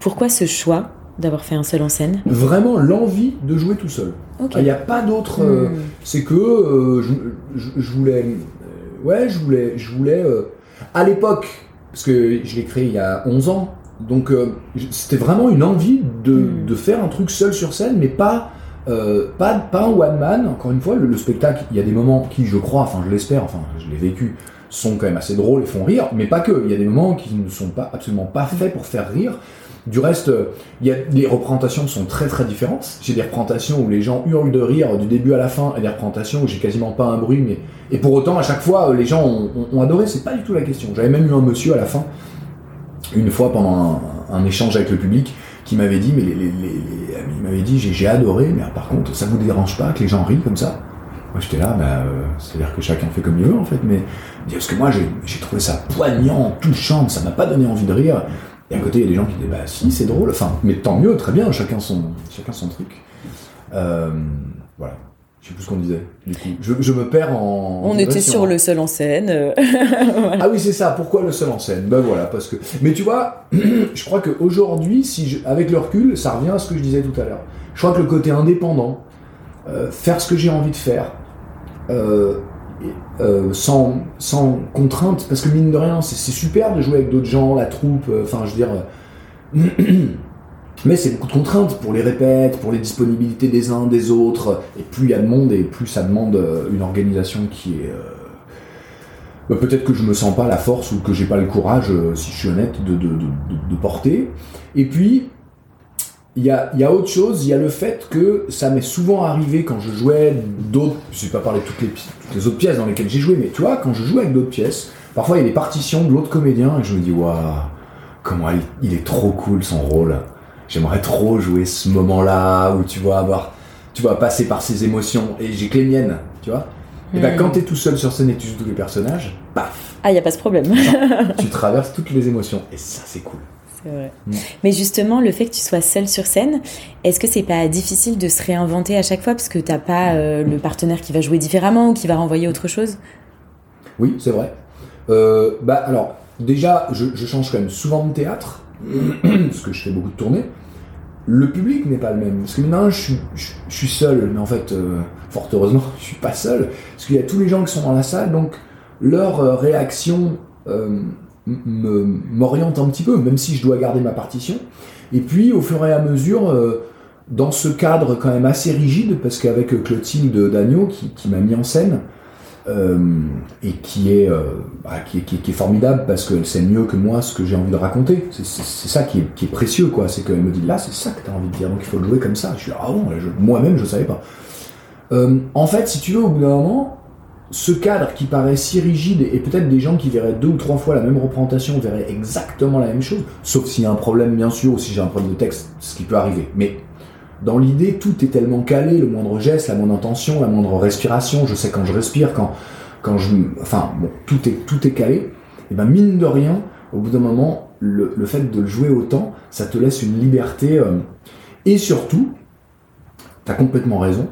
Pourquoi ce choix d'avoir fait un seul en scène? Vraiment l'envie de jouer tout seul. Ok. Il n'y a pas d'autre. euh, Hmm. c'est que euh, je, je- je voulais. ouais, je voulais. Je voulais à l'époque, parce que je l'ai créé il y a 11 ans, donc c'était vraiment une envie de, Hmm. de faire un truc seul sur scène, mais pas. Euh, pas, pas un one man, encore une fois, le, le spectacle, il y a des moments qui, je crois, enfin je l'espère, enfin je l'ai vécu, sont quand même assez drôles et font rire, mais pas que. Il y a des moments qui ne sont pas absolument pas faits pour faire rire. Du reste, euh, il y a, les représentations sont très très différentes. J'ai des représentations où les gens hurlent de rire du début à la fin, et des représentations où j'ai quasiment pas un bruit, mais et pour autant à chaque fois euh, les gens ont, ont- ont adoré. C'est pas du tout la question. J'avais même eu un monsieur à la fin, une fois pendant un échange avec le public, qui m'avait dit, mais il m'avait dit, j'ai adoré, mais par contre, ça vous dérange pas que les gens rient comme ça? Moi j'étais là, bah, euh, c'est-à-dire que chacun fait comme il veut en fait, mais parce que moi j'ai trouvé ça poignant, touchant, ça m'a pas donné envie de rire. Et à côté, il y a des gens qui disent, bah si, c'est drôle, enfin, mais tant mieux, très bien, chacun son, chacun son truc. Euh, voilà. Je sais plus ce qu'on disait. Du coup, je, je me perds en. On était sur hein. le seul en scène. euh, voilà. Ah oui, c'est ça. Pourquoi le seul en scène? Ben voilà, parce que. Mais tu vois, je crois qu'aujourd'hui, si je... avec le recul, ça revient à ce que je disais tout à l'heure. Je crois que le côté indépendant, euh, faire ce que j'ai envie de faire, euh, euh, sans, sans contrainte, parce que mine de rien, c'est super de jouer avec d'autres gens, la troupe, enfin, je veux dire. Mais c'est beaucoup de contraintes pour les répètes, pour les disponibilités des uns, des autres. Et plus il y a de monde, et plus ça demande euh, une organisation qui est. euh, bah, peut-être que je me sens pas la force ou que j'ai pas le courage, euh, si je suis honnête, de, de, de, porter. Et puis, il y a, y a autre chose, il y a le fait que ça m'est souvent arrivé quand je jouais d'autres, je vais pas parler de toutes les, toutes les autres pièces dans lesquelles j'ai joué, mais tu vois, quand je joue avec d'autres pièces, parfois il y a des partitions de l'autre comédien et je me dis, waouh, comment il est trop cool son rôle. J'aimerais trop jouer ce moment-là où tu vas avoir, tu vas passer par ses émotions et j'ai que les miennes, tu vois. Et ben Hmm. quand t'es tout seul sur scène et que tu joues tous les personnages, paf, Ah, il n'y a pas ce problème. tu traverses toutes les émotions et ça c'est cool. C'est vrai. Mais justement, le fait que tu sois seul sur scène, est-ce que c'est pas difficile de se réinventer à chaque fois parce que t'as pas euh, le partenaire qui va jouer différemment ou qui va renvoyer autre chose? Oui, c'est vrai. Euh, bah alors, déjà, je, je change quand même souvent de théâtre parce que je fais beaucoup de tournées le public n'est pas le même. Parce que maintenant, je suis, je, suis seul, mais en fait, euh, fort heureusement, je suis pas seul. Parce qu'il y a tous les gens qui sont dans la salle, donc leur euh, réaction euh, m'oriente un petit peu, même si je dois garder ma partition. Et puis, au fur et à mesure, dans ce cadre quand même assez rigide, parce qu'avec Clotilde Dagneau, qui, m'a mis en scène, et qui est, euh, bah, qui, est, qui, est, formidable parce qu'elle sait mieux que moi ce que j'ai envie de raconter. C'est ça qui est, qui est, précieux, quoi. C'est qu'elle me dit là, c'est ça que tu as envie de dire, donc il faut le jouer comme ça. Je suis ah bon, moi-même je savais pas. Euh, en fait, si tu veux, au bout d'un moment, ce cadre qui paraît si rigide et peut-être des gens qui verraient deux ou trois fois la même représentation verraient exactement la même chose, sauf s'il y a un problème bien sûr ou si j'ai un problème de texte, ce qui peut arriver. Mais dans l'idée, tout est tellement calé, le moindre geste, la moindre intention, la moindre respiration, je sais quand je respire, quand, quand je... Enfin, bon, tout est, tout est calé. Et ben mine de rien, au bout d'un moment, le, le, fait de le jouer autant, ça te laisse une liberté. Euh, et surtout, t'as complètement raison,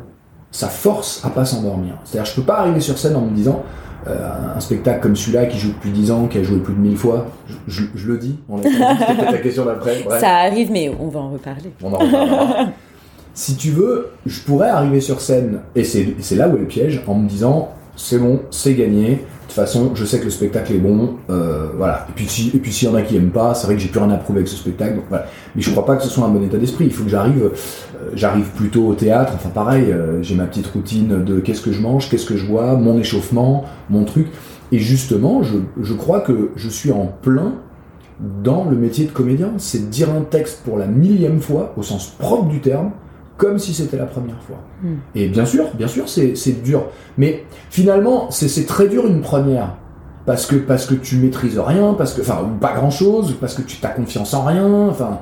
ça force à pas s'endormir. C'est-à-dire, je peux pas arriver sur scène en me disant, euh, un spectacle comme celui-là qui joue depuis 10 ans, qui a joué plus de 1000 fois, je, je, je le dis, on peut-être la question d'après. Ça arrive, mais on va en reparler. On en reparlera. si tu veux, je pourrais arriver sur scène, et c'est là où est le piège, en me disant, c'est bon, c'est gagné, de toute façon, je sais que le spectacle est bon, euh, voilà. Et puis si, s'il y en a qui aiment pas, c'est vrai que j'ai plus rien à prouver avec ce spectacle, donc voilà. Mais je crois pas que ce soit un bon état d'esprit. Il faut que j'arrive, euh, j'arrive plutôt au théâtre. Enfin pareil, euh, j'ai ma petite routine de qu'est-ce que je mange, qu'est-ce que je bois, mon échauffement, mon truc. Et justement, je, je crois que je suis en plein dans le métier de comédien. C'est dire un texte pour la millième fois, au sens propre du terme, comme si c'était la première fois. Hmm. Et bien sûr, bien sûr, c'est dur. Mais finalement, c'est très dur une première. Parce que, parce que tu maîtrises rien, parce que, enfin, pas grand chose, parce que tu t'as confiance en rien, enfin.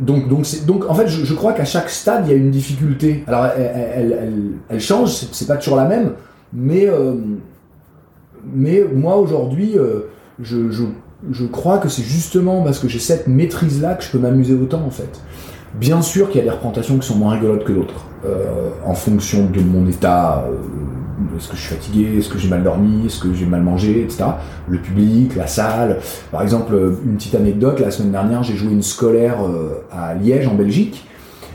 Donc, donc, donc, en fait, je, crois qu'à chaque stade, il y a une difficulté. Alors, elle, elle, elle, change, c'est pas toujours la même, mais, euh, mais moi, aujourd'hui, euh, je, je, je crois que c'est justement parce que j'ai cette maîtrise-là que je peux m'amuser autant, en fait. Bien sûr qu'il y a des représentations qui sont moins rigolotes que d'autres, euh, en fonction de mon état. Euh, est-ce que je suis fatigué Est-ce que j'ai mal dormi Est-ce que j'ai mal mangé Etc. Le public, la salle. Par exemple, une petite anecdote, la semaine dernière, j'ai joué une scolaire euh, à Liège, en Belgique.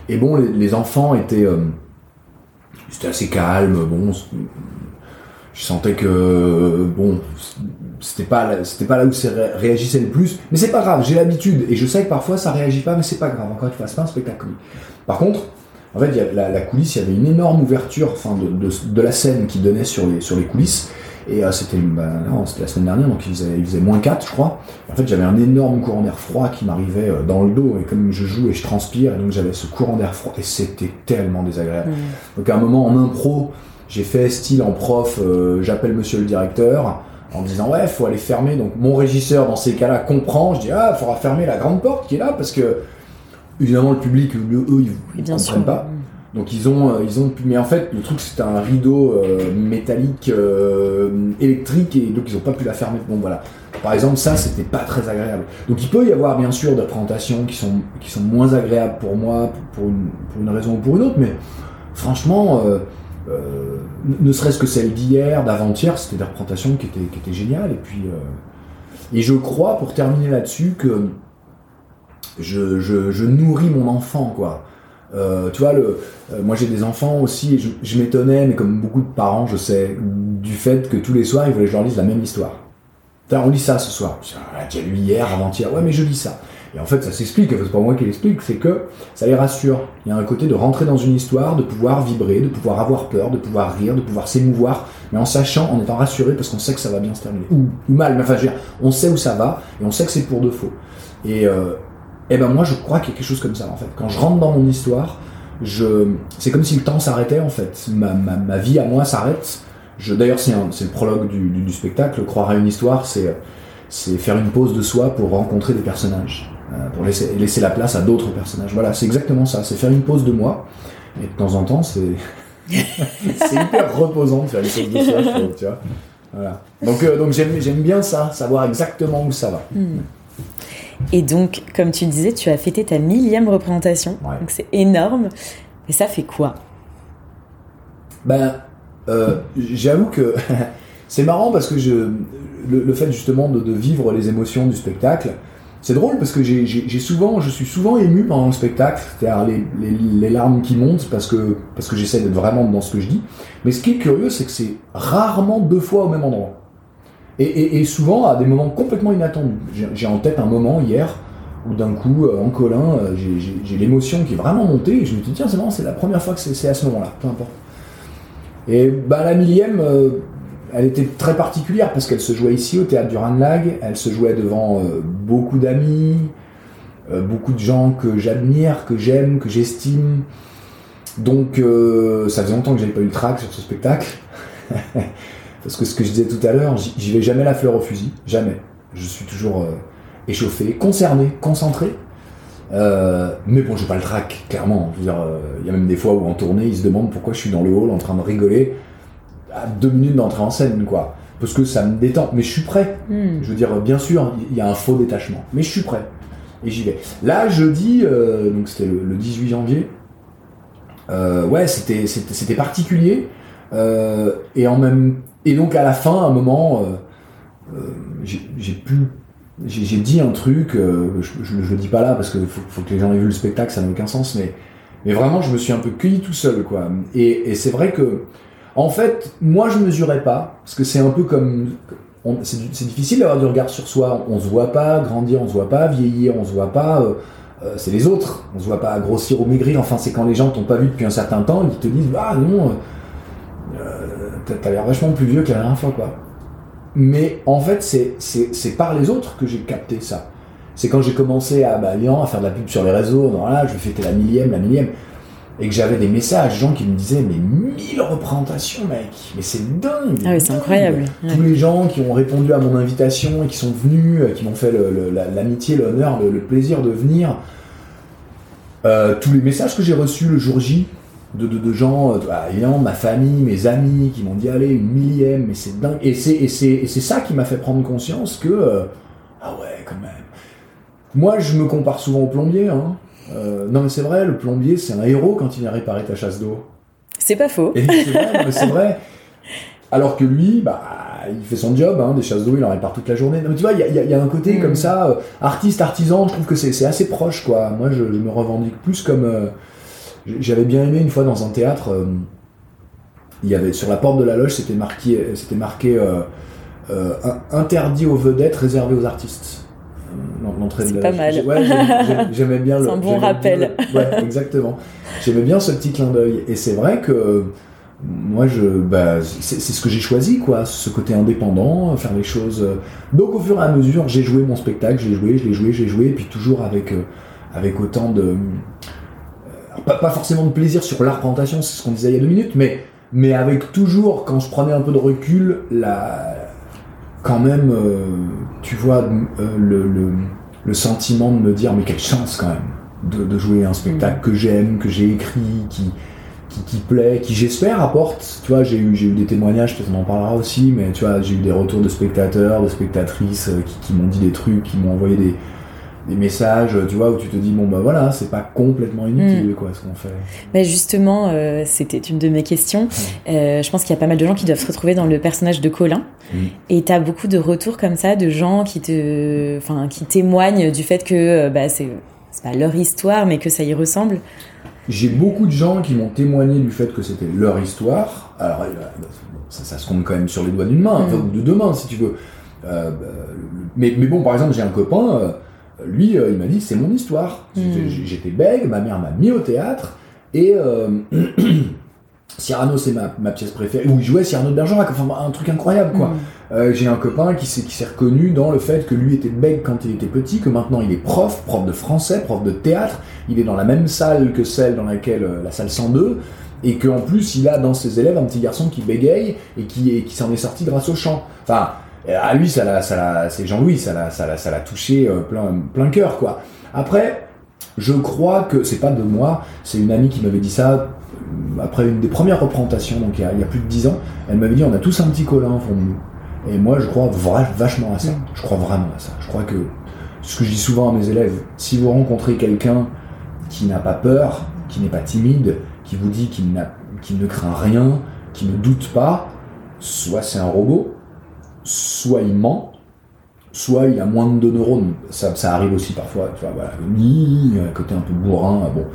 Et bon, les, les enfants étaient... C'était assez calme, bon... Je sentais que... Bon, c'était pas c'était pas là où ça réagissait le plus mais c'est pas grave j'ai l'habitude et je sais que parfois ça réagit pas mais c'est pas grave encore une fois c'est pas un spectacle par contre en fait il y a la, la, coulisse il y avait une énorme ouverture enfin de, de, de, la scène qui donnait sur les sur les coulisses et euh, c'était bah, c'était la semaine dernière donc il faisait, il faisait moins 4 je crois. En fait j'avais un énorme courant d'air froid qui m'arrivait euh, dans le dos et comme je joue et je transpire et donc j'avais ce courant d'air froid et c'était tellement désagréable. Donc à un moment en impro j'ai fait style en prof euh, j'appelle monsieur le directeur en disant ouais faut aller fermer. Donc mon régisseur dans ces cas-là comprend. Je dis ah il faudra fermer la grande porte qui est là parce que évidemment le public eux ils ne comprennent pas. Donc ils ont euh, ils ont mais en fait le truc c'était un rideau euh, métallique euh, électrique et donc ils ont pas pu la fermer. Bon voilà. Par exemple ça c'était pas très agréable. Donc il peut y avoir bien sûr des présentations qui sont qui sont moins agréables pour moi pour une, pour une raison ou pour une autre mais franchement euh, ne serait-ce que celle d'hier, d'avant-hier, c'était des représentations qui étaient, qui géniales. Et puis, euh, et je crois, pour terminer là-dessus, que je, nourris mon enfant, quoi. Euh, tu vois, le, euh, moi j'ai des enfants aussi, et je, m'étonnais, mais comme beaucoup de parents, je sais, du fait que tous les soirs, ils voulaient que je leur lise la même histoire. on lit ça ce soir. J'ai lu hier, avant-hier. Ouais, mais je lis ça. Et en fait, ça s'explique, c'est pas moi qui l'explique, c'est que ça les rassure. Il y a un côté de rentrer dans une histoire, de pouvoir vibrer, de pouvoir avoir peur, de pouvoir rire, de pouvoir s'émouvoir, mais en sachant, en étant rassuré parce qu'on sait que ça va bien se terminer. Ou, mal, mais enfin, je veux dire, on sait où ça va et on sait que c'est pour de faux. Et, euh, eh ben moi, je crois qu'il y a quelque chose comme ça, en fait. Quand je rentre dans mon histoire, je, c'est comme si le temps s'arrêtait, en fait. Ma, ma, ma vie à moi s'arrête. Je, d'ailleurs, c'est, le prologue du, du, du spectacle. Croire à une histoire, c'est faire une pause de soi pour rencontrer des personnages. Euh, pour laisser, laisser la place à d'autres personnages. Voilà, c'est exactement ça. C'est faire une pause de moi. Et de temps en temps, c'est hyper reposant de faire une pause de soi, je trouve, tu vois. Voilà. Donc, euh, donc j'aime, j'aime bien ça, savoir exactement où ça va. Hmm. Et donc, comme tu disais, tu as fêté ta millième représentation. Donc c'est énorme. Et ça fait quoi? Ben, euh, j'avoue que c'est marrant parce que je, le, fait justement de, vivre les émotions du spectacle, c'est drôle parce que j'ai souvent, je suis souvent ému pendant le spectacle, c'est-à-dire les, larmes qui montent parce que, j'essaie d'être vraiment dans ce que je dis. Mais ce qui est curieux, c'est que c'est rarement deux fois au même endroit. Et, souvent à des moments complètement inattendus. J'ai en tête un moment hier où d'un coup, euh, en colin, euh, j'ai l'émotion qui est vraiment montée et je me dis, tiens, c'est marrant, c'est la première fois que c'est à ce moment-là, peu importe. Et bah, la millième, euh, elle était très particulière parce qu'elle se jouait ici au théâtre du Ranlag, elle se jouait devant euh, beaucoup d'amis, euh, beaucoup de gens que j'admire, que j'aime, que j'estime. Donc euh, ça faisait longtemps que j'avais pas eu le trac sur ce spectacle. parce que ce que je disais tout à l'heure, j'y vais jamais la fleur au fusil, jamais. Je suis toujours échauffé, concerné, concentré. mais bon, j'ai pas le trac, clairement. Il y a même des fois où en tournée, ils se demandent pourquoi je suis dans le hall en train de rigoler à deux minutes d'entrer en scène, quoi. Parce que ça me détend. Mais je suis prêt. Hmm. Je veux dire, bien sûr, il y a un faux détachement. Mais je suis prêt. Et j'y vais. Là, jeudi, euh, donc c'était le, 18 janvier. Euh, ouais, c'était, c'était, particulier. Euh, et en même. Et donc à la fin, à un moment, j'ai, pu j'ai dit un truc, je, ne le dis pas là parce que faut, que les gens aient vu le spectacle, ça n'a aucun sens, mais, mais vraiment je me suis un peu cueilli tout seul, quoi. Et, et c'est vrai que en fait, moi je mesurais pas, parce que c'est un peu comme. C'est difficile d'avoir du regard sur soi. On se voit pas grandir, on se voit pas vieillir, on se voit pas. Euh, euh, c'est les autres. On se voit pas grossir ou maigrir. Enfin, c'est quand les gens t'ont pas vu depuis un certain temps, ils te disent Ah non, euh, t'as l'air vachement plus vieux que la dernière fois, quoi. Mais en fait, c'est par les autres que j'ai capté ça. C'est quand j'ai commencé à, bah, à faire de la pub sur les réseaux, là, je vais fêter la millième, la millième et que j'avais des messages, gens qui me disaient mais mille représentations mec, mais c'est dingue. Ah oui, c'est incroyable. Tous les gens qui ont répondu à mon invitation et qui sont venus, euh, qui m'ont fait l'amitié, l'honneur, le, plaisir de venir. Euh, tous les messages que j'ai reçus le jour J de, de, gens, euh, bah, évidemment ma famille, mes amis, qui m'ont dit allez une millième, mais c'est dingue. Et c'est ça qui m'a fait prendre conscience que ah ouais quand même. Moi je me compare souvent au plombier. Hein. Euh, non mais c'est vrai, le plombier c'est un héros quand il vient réparer ta chasse d'eau. C'est pas faux. c'est vrai, Alors que lui, bah, il fait son job, hein, des chasses d'eau, il en répare toute la journée. Donc tu vois, il y, a, un côté mm. comme ça, euh, artiste, artisan, je trouve que c'est assez proche, quoi. Moi, je, me revendique plus comme. Euh, j'avais bien aimé une fois dans un théâtre, il y avait sur la porte de la loge, c'était marqué, c'était marqué interdit aux vedettes, réservé aux artistes l'entrée de pas mal. j'aimais bien le. C'est un bon rappel. ouais, exactement. J'aimais bien ce petit clin d'œil. Et c'est vrai que moi, je, bah, c'est ce que j'ai choisi, quoi, ce côté indépendant, faire les choses. Donc, au fur et à mesure, j'ai joué mon spectacle, j'ai joué, je l'ai joué, j'ai joué, et puis toujours avec, euh, avec autant de. Euh, pas, pas, forcément de plaisir sur la représentation, c'est ce qu'on disait il y a deux minutes, mais, mais avec toujours, quand je prenais un peu de recul, la, quand même, euh, tu vois, euh, le, le, sentiment de me dire, mais quelle chance quand même de, jouer un spectacle mm. que j'aime, que j'ai écrit, qui, qui, plaît, qui j'espère apporte. Tu vois, j'ai eu, j'ai eu des témoignages, peut-être on en parlera aussi, mais tu vois, j'ai eu des retours de spectateurs, de spectatrices euh, qui, qui m'ont dit des trucs, qui m'ont envoyé des, des messages, tu vois, où tu te dis bon bah voilà, c'est pas complètement inutile mm. quoi ce qu'on fait. Mais justement, euh, c'était une de mes questions. Euh, je pense qu'il y a pas mal de gens qui doivent se retrouver dans le personnage de Colin. Mm. Et tu as beaucoup de retours comme ça de gens qui te, enfin, qui témoignent du fait que euh, bah, c'est pas leur histoire, mais que ça y ressemble. J'ai beaucoup de gens qui m'ont témoigné du fait que c'était leur histoire. Alors ça, se compte quand même sur les doigts d'une main, ou de deux mains si tu veux. Bah, mais, mais bon, par exemple, j'ai un copain lui, euh, il m'a dit c'est mon histoire. Hmm. J'étais bègue, ma mère m'a mis au théâtre et euh, Cyrano c'est ma, pièce préférée. Où il jouait Cyrano de Bergerac, enfin un truc incroyable quoi. Hmm. Euh, j'ai un copain qui s'est reconnu dans le fait que lui était bègue quand il était petit, que maintenant il est prof, prof de français, prof de théâtre. Il est dans la même salle que celle dans laquelle la salle 102 et qu'en plus il a dans ses élèves un petit garçon qui bégaye et qui, qui s'en est sorti grâce au chant. Enfin, à lui, ça l'a, ça c'est Jean-Louis, ça l'a, ça l'a, ça l'a touché euh, plein, plein cœur, quoi. Après, je crois que c'est pas de moi, c'est une amie qui m'avait dit ça euh, après une des premières représentations, donc il y a, il y a plus de dix ans. Elle m'avait dit on a tous un petit colin au fond de nous. Et moi, je crois vachement à ça. Je crois vraiment à ça. Je crois que ce que je dis souvent à mes élèves, si vous rencontrez quelqu'un qui n'a pas peur, qui n'est pas timide, qui vous dit qu'il qu'il ne craint rien, qui ne doute pas, soit c'est un robot, soit il ment, soit il a moins de neurones. Ça, ça arrive aussi parfois, tu vois, voilà, un côté un peu bourrin, bon.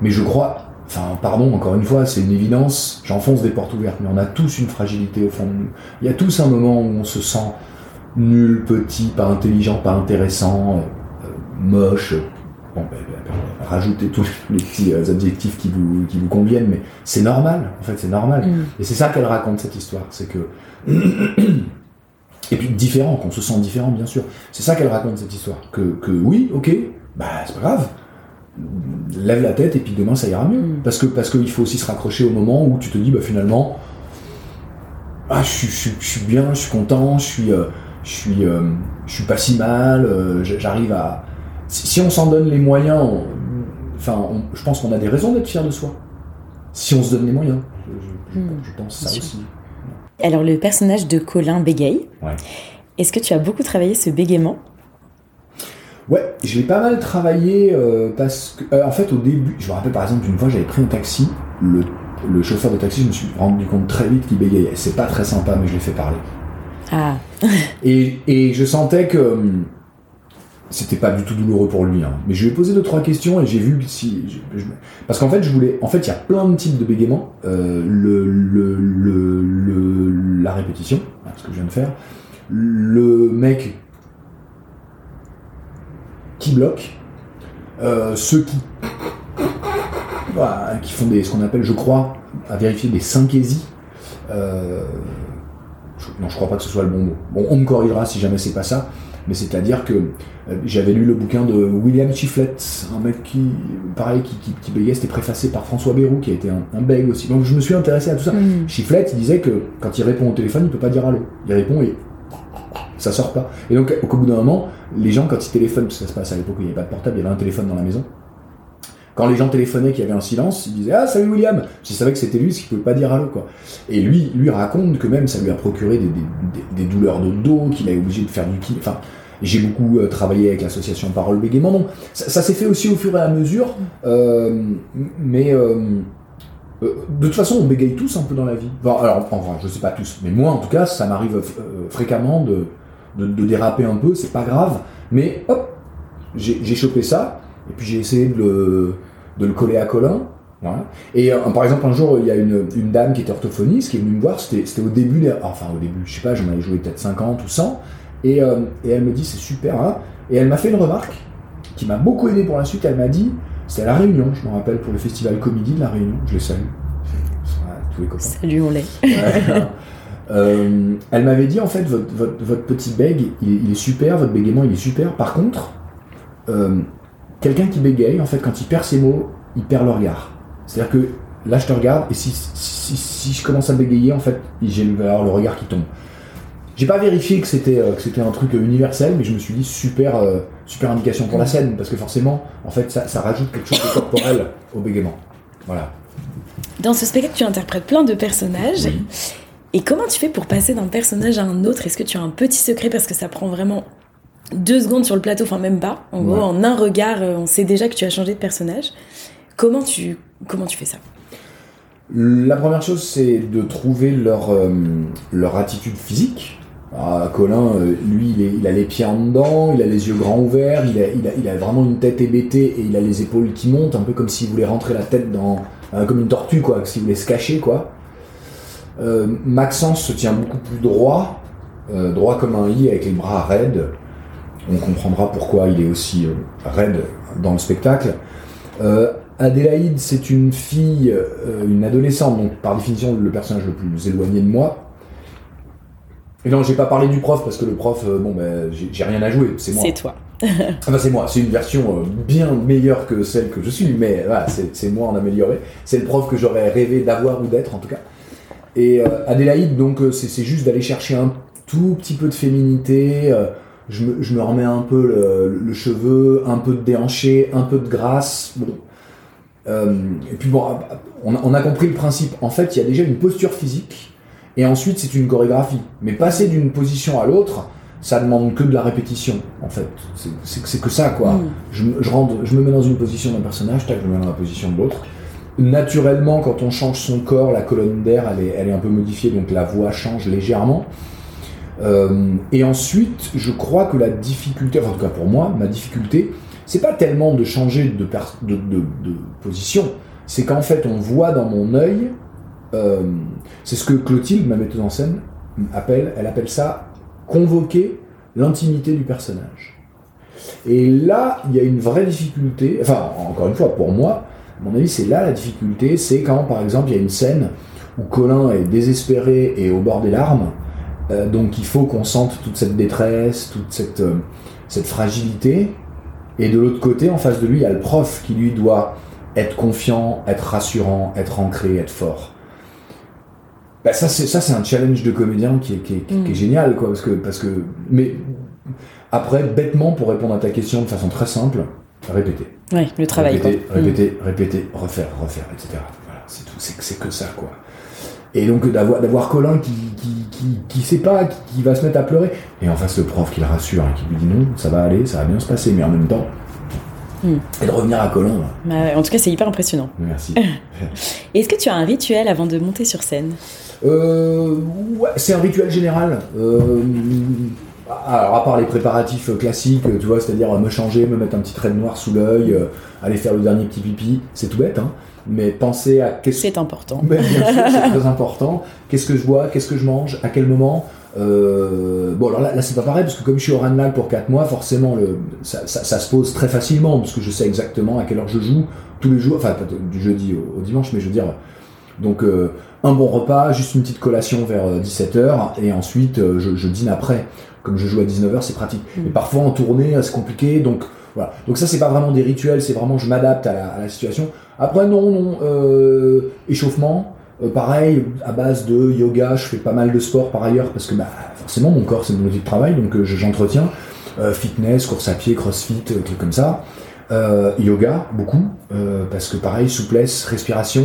Mais je crois, enfin, pardon, encore une fois, c'est une évidence, j'enfonce des portes ouvertes, mais on a tous une fragilité au fond de nous. Il y a tous un moment où on se sent nul, petit, pas intelligent, pas intéressant, euh, moche. Bon, ben, ben, ben, rajoutez tous les petits euh, adjectifs qui vous, qui vous conviennent, mais c'est normal, en fait, c'est normal. Mm. Et c'est ça qu'elle raconte, cette histoire, c'est que... Et puis différent, qu'on se sent différent, bien sûr. C'est ça qu'elle raconte, cette histoire. Que, que oui, ok, bah c'est pas grave. Lève la tête et puis demain ça ira mieux. Mm. Parce que parce qu'il faut aussi se raccrocher au moment où tu te dis, bah finalement, ah, je, je, je suis bien, je suis content, je suis, euh, je suis, euh, je suis pas si mal, euh, j'arrive à. Si on s'en donne les moyens, enfin, je pense qu'on a des raisons d'être fier de soi. Si on se donne les moyens, je, mm. pense ça aussi. Alors, le personnage de Colin bégaye. Est-ce que tu as beaucoup travaillé ce bégaiement? Ouais, je l'ai pas mal travaillé parce que, en fait, au début, je me rappelle par exemple d'une fois, j'avais pris un taxi, le, le, chauffeur de taxi, je me suis rendu compte très vite qu'il bégayait. C'est pas très sympa, mais je l'ai fait parler. Ah. et, et, je sentais que hum, c'était pas du tout douloureux pour lui. Hein. Mais je lui ai posé deux trois questions et j'ai vu si parce qu'en fait je voulais en fait il y a plein de types de bégaiement euh, le, le, le, la répétition ce que je viens de faire le mec qui bloque euh, ceux qui qui font des ce qu'on appelle je crois à vérifier des synkésies euh, non, je crois pas que ce soit le bon mot. Bon, on me corrigera si jamais c'est pas ça, mais c'est-à-dire que euh, j'avais lu le bouquin de William Chiflet, un mec qui, pareil, qui, qui, bégayait, c'était préfacé par François Bérou, qui a été un, un bègue aussi. Donc je me suis intéressé à tout ça. Mm. Chiflet, il disait que quand il répond au téléphone, il peut pas dire allô. Il répond et ça sort pas. Et donc, au bout d'un moment, les gens, quand ils téléphonent, parce que ça se passe à l'époque où il n'y avait pas de portable, il y avait un téléphone dans la maison, quand les gens téléphonaient qu'il y avait un silence, ils disaient Ah, salut William Je savais que c'était lui, ce qu'il pouvait pas dire allô, quoi. Et lui, lui raconte que même ça lui a procuré des, des, douleurs de dos, qu'il a été obligé de faire du kiné. Enfin, j'ai beaucoup euh, travaillé avec l'association Parole Bégaiement. Ça, s'est fait aussi au fur et à mesure, euh, mais. Euh, de toute façon, on bégaye tous un peu dans la vie. alors, enfin, je sais pas tous, mais moi, en tout cas, ça m'arrive fréquemment de, de, de, déraper un peu, c'est pas grave. Mais hop, j'ai chopé ça, et puis j'ai essayé de le, de le coller à Colin. Voilà. Et euh, par exemple, un jour, il y a une, une, dame qui était orthophoniste qui est venue me voir. C'était au début, des, enfin au début, je sais pas, j'en avais joué peut-être 50 ou 100. Et, euh, et elle me dit, c'est super. Hein et elle m'a fait une remarque qui m'a beaucoup aidé pour la suite. Elle m'a dit, c'était à La Réunion, je me rappelle, pour le festival Comédie de La Réunion. Je les salue. tous les copains. Salut, on l'est. euh, elle m'avait dit, en fait, votre, votre, votre petit beg, il, il, est super, votre bégaiement, il est super. Par contre, quelqu'un qui bégaye, en fait, quand il perd ses mots, il perd le regard. C'est-à-dire que là, je te regarde, et si, si, si je commence à bégayer, en fait, j'ai le, le regard qui tombe. J'ai pas vérifié que c'était euh, que c'était un truc universel, mais je me suis dit super euh, super indication pour la scène parce que forcément, en fait, ça, ça rajoute quelque chose de corporel au bégaiement. Voilà. Dans ce spectacle, tu interprètes plein de personnages. Oui. Et comment tu fais pour passer d'un personnage à un autre? Est-ce que tu as un petit secret? Parce que ça prend vraiment deux secondes sur le plateau, enfin même pas. En gros, en un regard, euh, on sait déjà que tu as changé de personnage. Comment tu, comment tu fais ça? La première chose, c'est de trouver leur, euh, leur attitude physique. Ah, Colin, euh, lui, il, est, il, a les pieds en dedans, il a les yeux grands ouverts, il a, il a, il a vraiment une tête hébétée et il a les épaules qui montent, un peu comme s'il voulait rentrer la tête dans. Euh, comme une tortue, quoi, s'il voulait se cacher, quoi. Maxence se tient beaucoup plus droit, droit comme un i avec les bras raides on comprendra pourquoi il est aussi euh, raide dans le spectacle. Euh, Adélaïde, c'est une fille, euh, une adolescente, donc par définition le personnage le plus éloigné de moi. Et non, j'ai pas parlé du prof parce que le prof, bon, ben, j'ai rien à jouer, c'est moi. C'est toi. enfin, c'est moi, c'est une version bien meilleure que celle que je suis, mais voilà, c'est moi en amélioré. C'est le prof que j'aurais rêvé d'avoir ou d'être en tout cas. Et euh, Adélaïde, donc, c'est juste d'aller chercher un tout petit peu de féminité je me, je me remets un peu le, le, cheveu, un peu de déhanché, un peu de grâce. Bon. Euh, et puis bon, on a, on a, compris le principe. En fait, il y a déjà une posture physique, et ensuite c'est une chorégraphie. Mais passer d'une position à l'autre, ça demande que de la répétition, en fait. C'est- que ça, quoi. Mm. Je, me- je, rentre, je me mets dans une position d'un personnage, tac, je me mets dans la position de l'autre. Naturellement, quand on change son corps, la colonne d'air, elle est, elle est un peu modifiée, donc la voix change légèrement. Euh, et ensuite, je crois que la difficulté, en tout cas pour moi, ma difficulté, c'est pas tellement de changer de position, c'est qu'en fait, on voit dans mon œil, euh, c'est ce que Clotilde, ma metteuse en scène, appelle, elle appelle ça convoquer l'intimité du personnage. Et là, il y a une vraie difficulté, enfin, encore une fois, pour moi, à mon avis, c'est là la difficulté, c'est quand, par exemple, il y a une scène où Colin est désespéré et au bord des larmes, euh, donc il faut qu'on sente toute cette détresse, toute cette, euh, cette fragilité, et de l'autre côté, en face de lui, il y a le prof qui, lui, doit être confiant, être rassurant, être ancré, être fort. Bah, ça, c'est ça, c'est un challenge de comédien qui est, qui est- qui est- Mm. qui est génial, quoi, parce que, parce que, mais après, bêtement, pour répondre à ta question de façon très simple, répéter. Ouais, le travail. Répéter, quoi. Mm. répéter, répéter, refaire, refaire, etc. Voilà, c'est tout, c'est, c'est que ça, quoi. Et donc d'avoir, d'avoir Colin qui, qui, qui, qui sait pas, qui, qui va se mettre à pleurer, et en face le prof qui le rassure et qui lui dit non, ça va aller, ça va bien se passer, mais en même temps, Mm. et de revenir à Colin. Bah en tout cas, c'est hyper impressionnant. merci. Est-ce que tu as un rituel avant de monter sur scène? Euh, ouais, c'est un rituel général. Euh, alors, à part les préparatifs classiques, tu vois, c'est-à-dire me changer, me mettre un petit trait de noir sous l'œil, euh, aller faire le dernier petit pipi, c'est tout bête, hein. Mais penser à qu'est-ce C'est important. Mais bien sûr, c'est très important. Qu'est-ce que je bois, qu'est-ce que je mange, à quel moment. Euh, bon, alors là, là c'est pas pareil, parce que comme je suis au Ranelagh pour 4 mois, forcément, le, ça, ça- ça se pose très facilement, parce que je sais exactement à quelle heure je joue, tous les jours, enfin, pas du jeudi au, au dimanche, mais je veux dire. Donc, euh, un bon repas, juste une petite collation vers 17h, et ensuite, euh, je, je dîne après. Comme je joue à 19h, c'est pratique. Mm. Mais parfois, en tournée, c'est compliqué, donc voilà. Donc, ça, c'est pas vraiment des rituels, c'est vraiment je m'adapte à la, à la situation. Après, non, non, euh, échauffement. Euh, pareil, à base de yoga, je fais pas mal de sport par ailleurs parce que bah, forcément mon corps c'est mon outil de travail donc euh, je- j'entretiens. Euh, fitness, course à pied, crossfit, euh, trucs comme ça. Euh, yoga, beaucoup, parce que pareil, souplesse, respiration.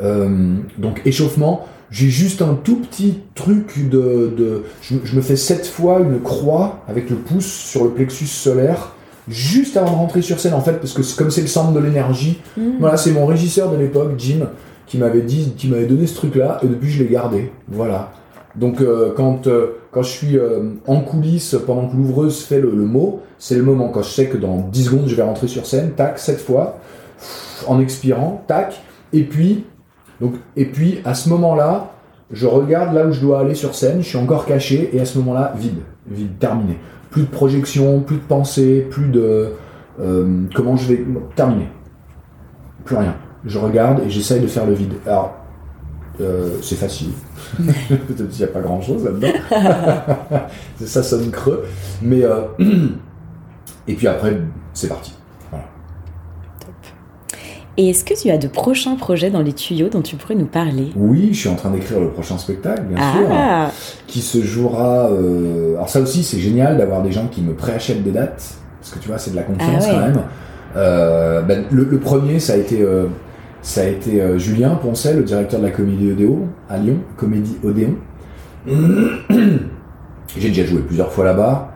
Donc échauffement, j'ai juste un tout petit truc de... de je, je me fais sept fois une croix avec le pouce sur le plexus solaire juste avant de rentrer sur scène en fait parce que comme c'est le centre de l'énergie Mm. voilà, c'est mon régisseur de l'époque, Jim, qui m'avait dit, qui m'avait donné ce truc-là, et depuis je l'ai gardé. Voilà. Donc euh, quand euh, quand je suis euh, en coulisses pendant que l'ouvreuse fait le, le mot, c'est le moment quand je sais que dans 10 secondes je vais rentrer sur scène, tac, cette fois, en expirant, tac, et puis donc et puis à ce moment-là, je regarde là où je dois aller sur scène, je suis encore caché, et à ce moment-là, vide, vide, terminé. Plus de projection, plus de pensée, plus de euh, comment je vais terminer plus rien. Je regarde et j'essaye de faire le vide. Alors, euh, c'est facile. Peut-être qu'il n'y a pas grand-chose là-dedans. ça sonne creux. Mais... euh, et puis après, c'est parti. Et est-ce que tu as de prochains projets dans les tuyaux dont tu pourrais nous parler? Oui, je suis en train d'écrire le prochain spectacle, bien sûr, Ah qui se jouera... euh, Alors ça aussi, c'est génial d'avoir des gens qui me préachètent des dates, parce que tu vois, c'est de la confiance Ah ouais. quand même. Euh, ben, le, le premier, ça a été... euh, ça a été Julien Poncet, le directeur de la Comédie Odéon, à Lyon, Comédie Odéon. J'ai déjà joué plusieurs fois là-bas.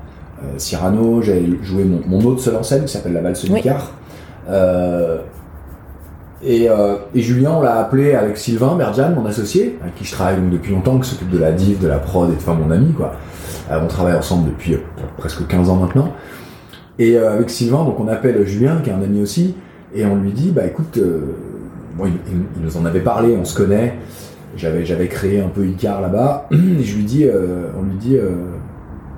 Cyrano, j'ai joué mon, mon autre seul en scène qui s'appelle La Valse Oui. Euh, et, euh, et Julien, on l'a appelé avec Sylvain Berdian, mon associé, avec qui je travaille donc depuis longtemps, qui s'occupe de la div, de la prod et de enfin mon ami quoi. Euh, on travaille ensemble depuis euh, presque 15 ans maintenant. Et euh, avec Sylvain, donc on appelle Julien, qui est un ami aussi, et on lui dit, bah écoute, bon, il, nous en avait parlé, on se connaît. J'avais, j'avais créé un peu Icar là-bas, et je lui dis, on lui dit,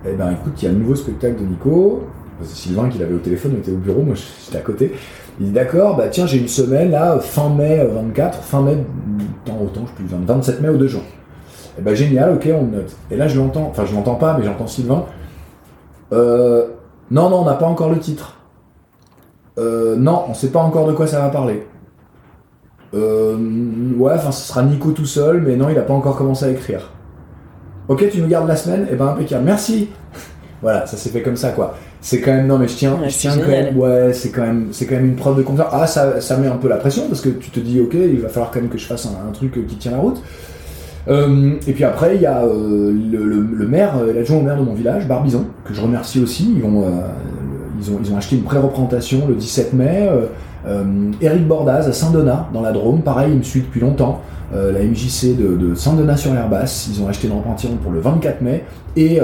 eh ben écoute, il y a le nouveau spectacle de Nico. C'est Sylvain qui l'avait au téléphone, on était au bureau, moi j'étais à côté. Il dit d'accord, bah tiens, j'ai une semaine là, fin mai euh, 24, fin mai, tant autant, je plus, 27 mai au 2 juin. Et ben génial, ok, on note. Et là je l'entends, enfin je l'entends pas, mais j'entends Sylvain. Euh, non, non, on n'a pas encore le titre. Euh, non, on sait pas encore de quoi ça va parler. Euh, ouais, enfin ce sera Nico tout seul, mais non, il a pas encore commencé à écrire. Ok, tu nous gardes la semaine? Et ben impeccable, merci Voilà, ça s'est fait comme ça quoi. C'est quand même, non mais je tiens, Ouais, je c'est tiens quand même, ouais, c'est quand même, c'est quand même une preuve de confiance. Ah, ça, ça met un peu la pression parce que tu te dis, ok, il va falloir quand même que je fasse un, un truc qui tient la route. et puis après, il y a le, le, maire, l'adjoint au maire de mon village, Barbizon, que je remercie aussi. Ils, ont, ils ont acheté une pré-représentation le 17 mai. Eric Bordaz à Saint-Donat, dans la Drôme, pareil, il me suit depuis longtemps. la MJC de, de Saint-Donat sur l'Herbasse, ils ont acheté une représentation pour le 24 mai. Et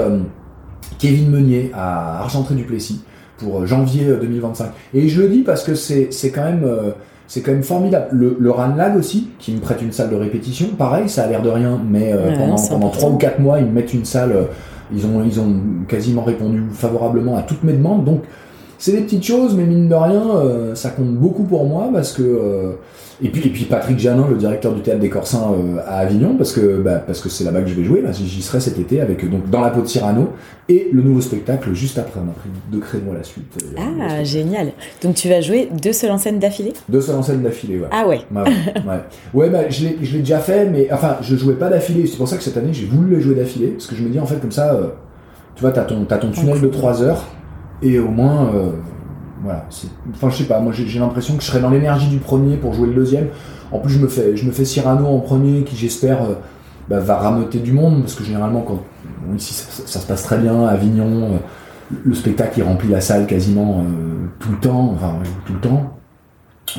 Kevin Meunier à Argentré-du-Plessis pour janvier 2025. Et je le dis parce que c'est quand même c'est quand même formidable. Le, le Ranlag aussi, qui me prête une salle de répétition, pareil, ça a l'air de rien, mais euh, pendant, pendant 3 ou 4 mois, ils me mettent une salle, euh, ils, ont, ils ont quasiment répondu favorablement à toutes mes demandes. Donc, c'est des petites choses, mais mine de rien, euh, ça compte beaucoup pour moi parce que et puis, et puis Patrick Janin, le directeur du théâtre des Corsins euh, à Avignon, parce que bah, parce que c'est là-bas que je vais jouer. Là, j'y serai cet été avec donc dans la peau de Cyrano et le nouveau spectacle juste après. On a pris deux créneaux à la suite. Euh, ah génial. Donc tu vas jouer deux seules en scène d'affilée? Deux seules en scène d'affilée, ouais. Ah ouais. ouais, ouais. ouais bah, je l'ai je l'ai déjà fait, mais enfin je jouais pas d'affilée. C'est pour ça que cette année j'ai voulu les jouer d'affilée, parce que je me dis en fait comme ça, euh, tu vois, t'as ton t'as ton tunnel de 3 heures et au moins voilà, enfin je sais pas, moi j'ai l'impression que je serais dans l'énergie du premier pour jouer le deuxième. En plus je me fais, je me fais Cyrano en premier qui j'espère euh, bah, va rameuter du monde parce que généralement quand ici ça, se passe très bien, à Avignon, euh, le spectacle il remplit la salle quasiment euh, tout le temps, enfin tout le temps.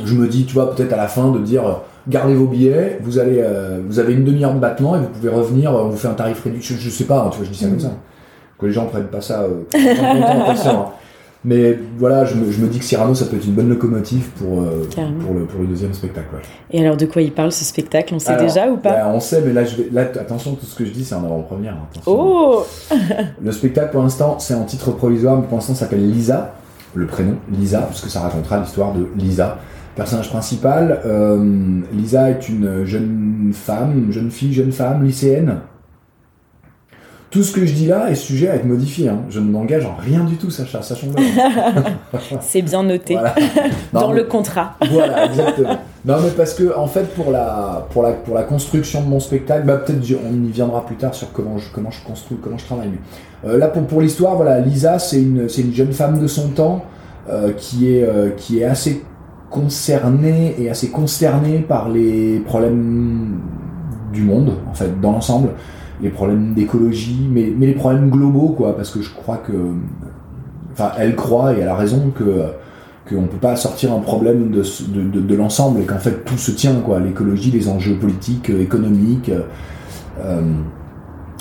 Je me dis, tu vois, peut-être à la fin de dire gardez vos billets, vous allez, vous avez une demi-heure de battement et vous pouvez revenir, on vous fait un tarif réduit. Je, sais pas, hein, tu vois, je dis ça comme mm. ça. Que les gens prennent pas ça. Mais voilà, je me, je me, dis que Cyrano, ça peut être une bonne locomotive pour, euh, pour, le, pour, le, deuxième spectacle. Et alors, de quoi il parle ce spectacle? On sait déjà ou pas? bah, On sait, mais là, je vais, là, attention, tout ce que je dis, c'est en avant-première. Oh Le spectacle, pour l'instant, c'est en titre provisoire, mais pour l'instant, s'appelle Lisa, le prénom, Lisa, puisque ça racontera l'histoire de Lisa. Personnage principal, euh, Lisa est une jeune femme, jeune fille, jeune femme, lycéenne, tout ce que je dis là est sujet à être modifié. Hein. Je ne m'engage en rien du tout, Sacha, sachons C'est bien noté dans le contrat. voilà, exactement. Non, mais parce que en fait, pour la, pour la, pour la construction de mon spectacle, bah, peut-être on y viendra plus tard sur comment je, comment je construis, comment je travaille. Euh, là, pour, pour l'histoire, voilà, Lisa, c'est une, c'est une jeune femme de son temps euh, qui, est, euh, qui est assez concernée et assez consternée par les problèmes du monde, en fait, dans l'ensemble les problèmes d'écologie, mais, les problèmes globaux, quoi, parce que je crois que. Enfin, elle croit, et elle a raison, que qu'on ne peut pas sortir un problème de, l'ensemble et qu'en fait tout se tient, quoi. L'écologie, les enjeux politiques, euh, économiques, euh,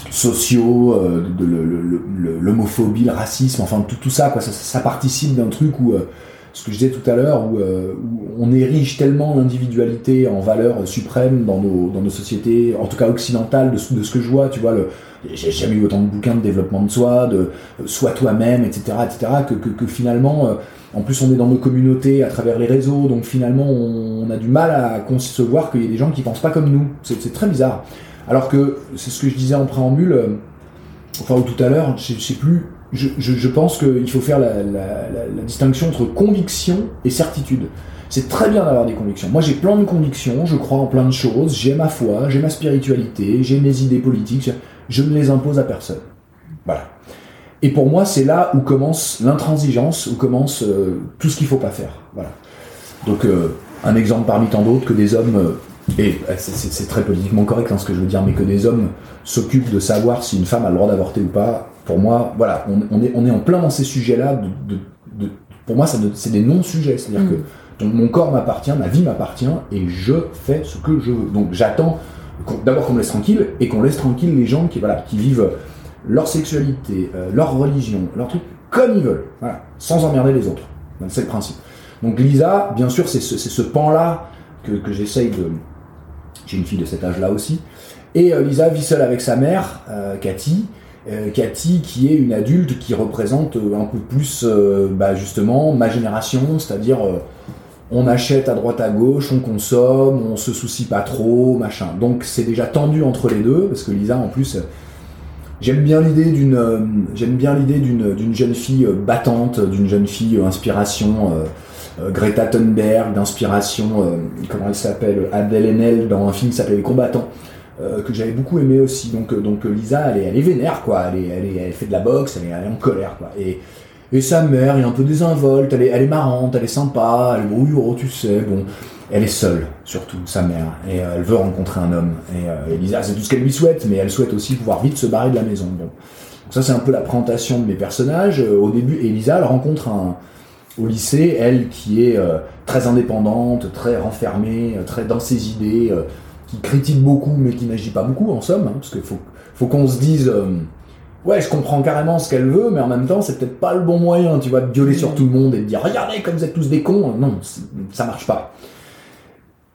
sociaux, euh, l'homophobie, le, racisme, enfin tout, ça, quoi. Ça, ça participe d'un truc où ce que je disais tout à l'heure, où, euh, on érige tellement l'individualité en valeur suprême dans nos, dans nos sociétés, en tout cas occidentales, de, ce que je vois, tu vois, j'ai jamais eu autant de bouquins de développement de soi, de euh, sois toi-même, etc., etc., que, finalement, euh, en plus on est dans nos communautés à travers les réseaux, donc finalement on, a du mal à concevoir qu'il y ait des gens qui pensent pas comme nous. C'est très bizarre. Alors que c'est ce que je disais en préambule, enfin ou tout à l'heure, je sais plus, je, pense qu'il faut faire la, distinction entre conviction et certitude. C'est très bien d'avoir des convictions. Moi, j'ai plein de convictions, je crois en plein de choses, j'ai ma foi, j'ai ma spiritualité, j'ai mes idées politiques, je ne les impose à personne. Voilà. Et pour moi, c'est là où commence l'intransigeance, où commence euh, tout ce qu'il faut pas faire. Voilà. Donc, euh, un exemple parmi tant d'autres que des hommes, euh, et c'est très politiquement correct hein, ce que je veux dire, mais que des hommes s'occupent de savoir si une femme a le droit d'avorter ou pas, pour moi, voilà, on, est, on est en plein dans ces sujets-là. De, de, pour moi, c'est des non-sujets. C'est-à-dire mm. que mon corps m'appartient, ma vie m'appartient, et je fais ce que je veux. Donc j'attends d'abord qu'on me laisse tranquille, et qu'on laisse tranquille les gens qui, voilà, qui vivent leur sexualité, euh, leur religion, leur truc, comme ils veulent, voilà, sans emmerder les autres. C'est le principe. Donc Lisa, bien sûr, c'est ce, ce pan-là que, que j'essaye de... J'ai une fille de cet âge-là aussi. Et euh, Lisa vit seule avec sa mère, euh, Cathy, Cathy qui est une adulte qui représente euh, un peu plus euh, bah, justement ma génération, c'est-à-dire on achète à droite à gauche, on consomme, on se soucie pas trop, machin. Donc c'est déjà tendu entre les deux, parce que Lisa en plus, j'aime bien l'idée d'une, d'une, jeune fille battante, d'une jeune fille inspiration. Greta Thunberg, d'inspiration, comment elle s'appelle, Adèle Haenel dans un film qui Les Combattants, euh, que j'avais beaucoup aimé aussi. Donc, euh, donc Lisa, elle est, elle vénère, quoi. Elle, est, elle, fait de la boxe, elle est, en colère, quoi. Et, et sa mère est un peu désinvolte, elle est, marrante, elle est sympa, elle est bon, tu sais, bon. elle est seule, surtout, sa mère, et elle veut rencontrer un homme. Et Elisa, c'est tout ce qu'elle lui souhaite, mais elle souhaite aussi pouvoir vite se barrer de la maison. Bon. ça, c'est un peu la présentation de mes personnages. au début, Elisa, elle rencontre un, au lycée, elle qui est très indépendante, très renfermée, très dans ses idées, qui critique beaucoup, mais qui n'agit pas beaucoup, en somme, hein, parce qu'il faut, qu'on se dise ouais, je comprends carrément ce qu'elle veut, mais en même temps, c'est peut-être pas le bon moyen, tu vois, de gueuler sur tout le monde et de dire regardez comme vous êtes tous des cons. Non, ça marche pas.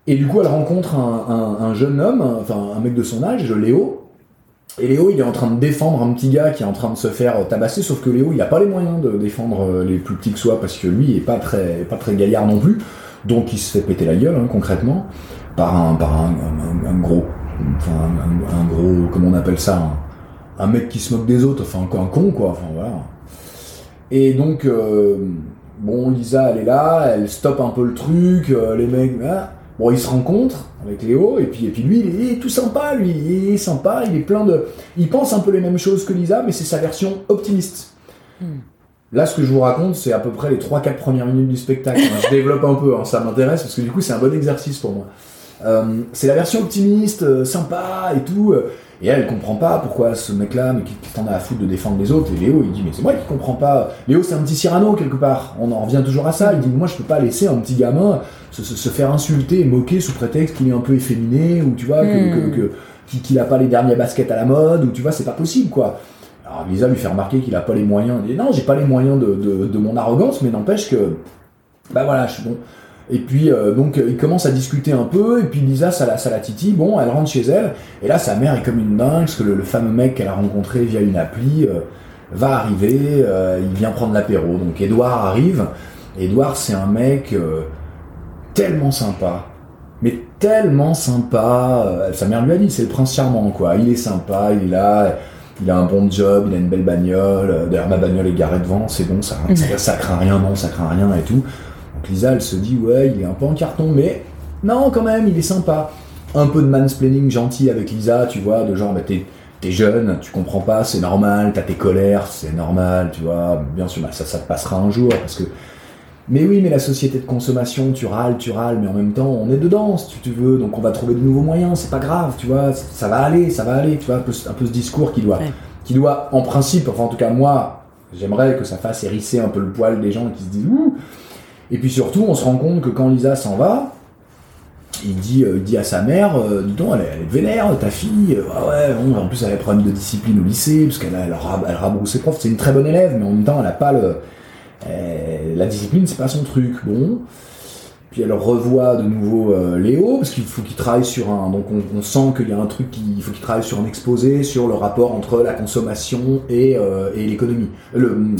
Et du coup, elle rencontre un, jeune homme, enfin un mec de son âge, Léo. Et Léo, il est en train de défendre un petit gars qui est en train de se faire tabasser, sauf que Léo, il a pas les moyens de défendre euh, les plus petits que soi, parce que lui, il est pas très, pas très gaillard non plus. Donc, il se fait péter la gueule, hein, concrètement, par un, par un, gros, enfin, un, gros, comment on appelle ça, un mec qui se moque des autres, enfin un con quoi, enfin voilà. Et donc, euh, bon, Lisa elle est là, elle stoppe un peu le truc, euh, les mecs, hein. bon, ils se rencontrent avec Léo, et puis, et puis lui, il est, tout sympa, lui, il est sympa, il est plein de. Il pense un peu les mêmes choses que Lisa, mais c'est sa version optimiste. Hmm. Là, ce que je vous raconte, c'est à peu près les 3-4 premières minutes du spectacle. je développe un peu, hein, ça m'intéresse, parce que du coup, c'est un bon exercice pour moi. Euh, c'est la version optimiste, sympa et tout. Et elle, elle comprend pas pourquoi ce mec-là, mais qui t'en a à foutre de défendre les autres. Et Léo, il dit, mais c'est moi qui comprends pas. Léo, c'est un petit Cyrano, quelque part. On en revient toujours à ça. Il dit, moi, je peux pas laisser un petit gamin se, faire insulter et moquer sous prétexte qu'il est un peu efféminé, ou tu vois, que, qu'il a pas les derniers baskets à la mode, ou tu vois, c'est pas possible, quoi. Alors Lisa lui fait remarquer qu'il a pas les moyens. Il dit, non, j'ai pas les moyens de, de, de mon arrogance, mais n'empêche que, bah voilà, je suis bon. Et puis euh, donc ils commencent à discuter un peu, et puis Lisa ça la, ça la titille, bon elle rentre chez elle, et là sa mère est comme une dingue, parce que le, fameux mec qu'elle a rencontré via une appli euh, va arriver, euh, il vient prendre l'apéro. Donc Edouard arrive, Edouard c'est un mec tellement sympa, mais tellement sympa, sa mère lui a dit c'est le prince charmant quoi, il est sympa, il est là, il a un bon job, il a une belle bagnole, d'ailleurs ma bagnole est garée devant, c'est bon, ça, ça, ça craint rien, non ça craint rien et tout. Lisa, elle se dit, ouais, il est un peu en carton, mais non, quand même, il est sympa. Un peu de mansplaining gentil avec Lisa, tu vois, de genre, bah, t'es, jeune, tu comprends pas, c'est normal, t'as tes colères, c'est normal, tu vois, bien sûr, bah, ça, ça te passera un jour, parce que. Mais oui, mais la société de consommation, tu râles, tu râles, mais en même temps, on est dedans, si tu veux, donc on va trouver de nouveaux moyens, c'est pas grave, tu vois, ça va aller, ça va aller, tu vois, un peu, un peu ce discours qui doit, qui doit, en principe, enfin en tout cas moi, j'aimerais que ça fasse hérisser un peu le poil des gens qui se disent, ouh, et puis surtout, on se rend compte que quand Lisa s'en va, il dit, euh, dit à sa mère, euh, dis donc, elle, est vénère, ta fille, euh, ah ouais, en plus elle a des problèmes de discipline au lycée, parce qu'elle elle, elle ses profs, c'est une très bonne élève, mais en même temps, elle a pas le... la discipline, c'est pas son truc, bon. Puis elle revoit de nouveau Léo, parce qu'il faut qu'il travaille sur un... Donc on, sent qu'il y a un truc, il faut qu'il travaille sur un exposé, sur le rapport entre la consommation et, et l'économie.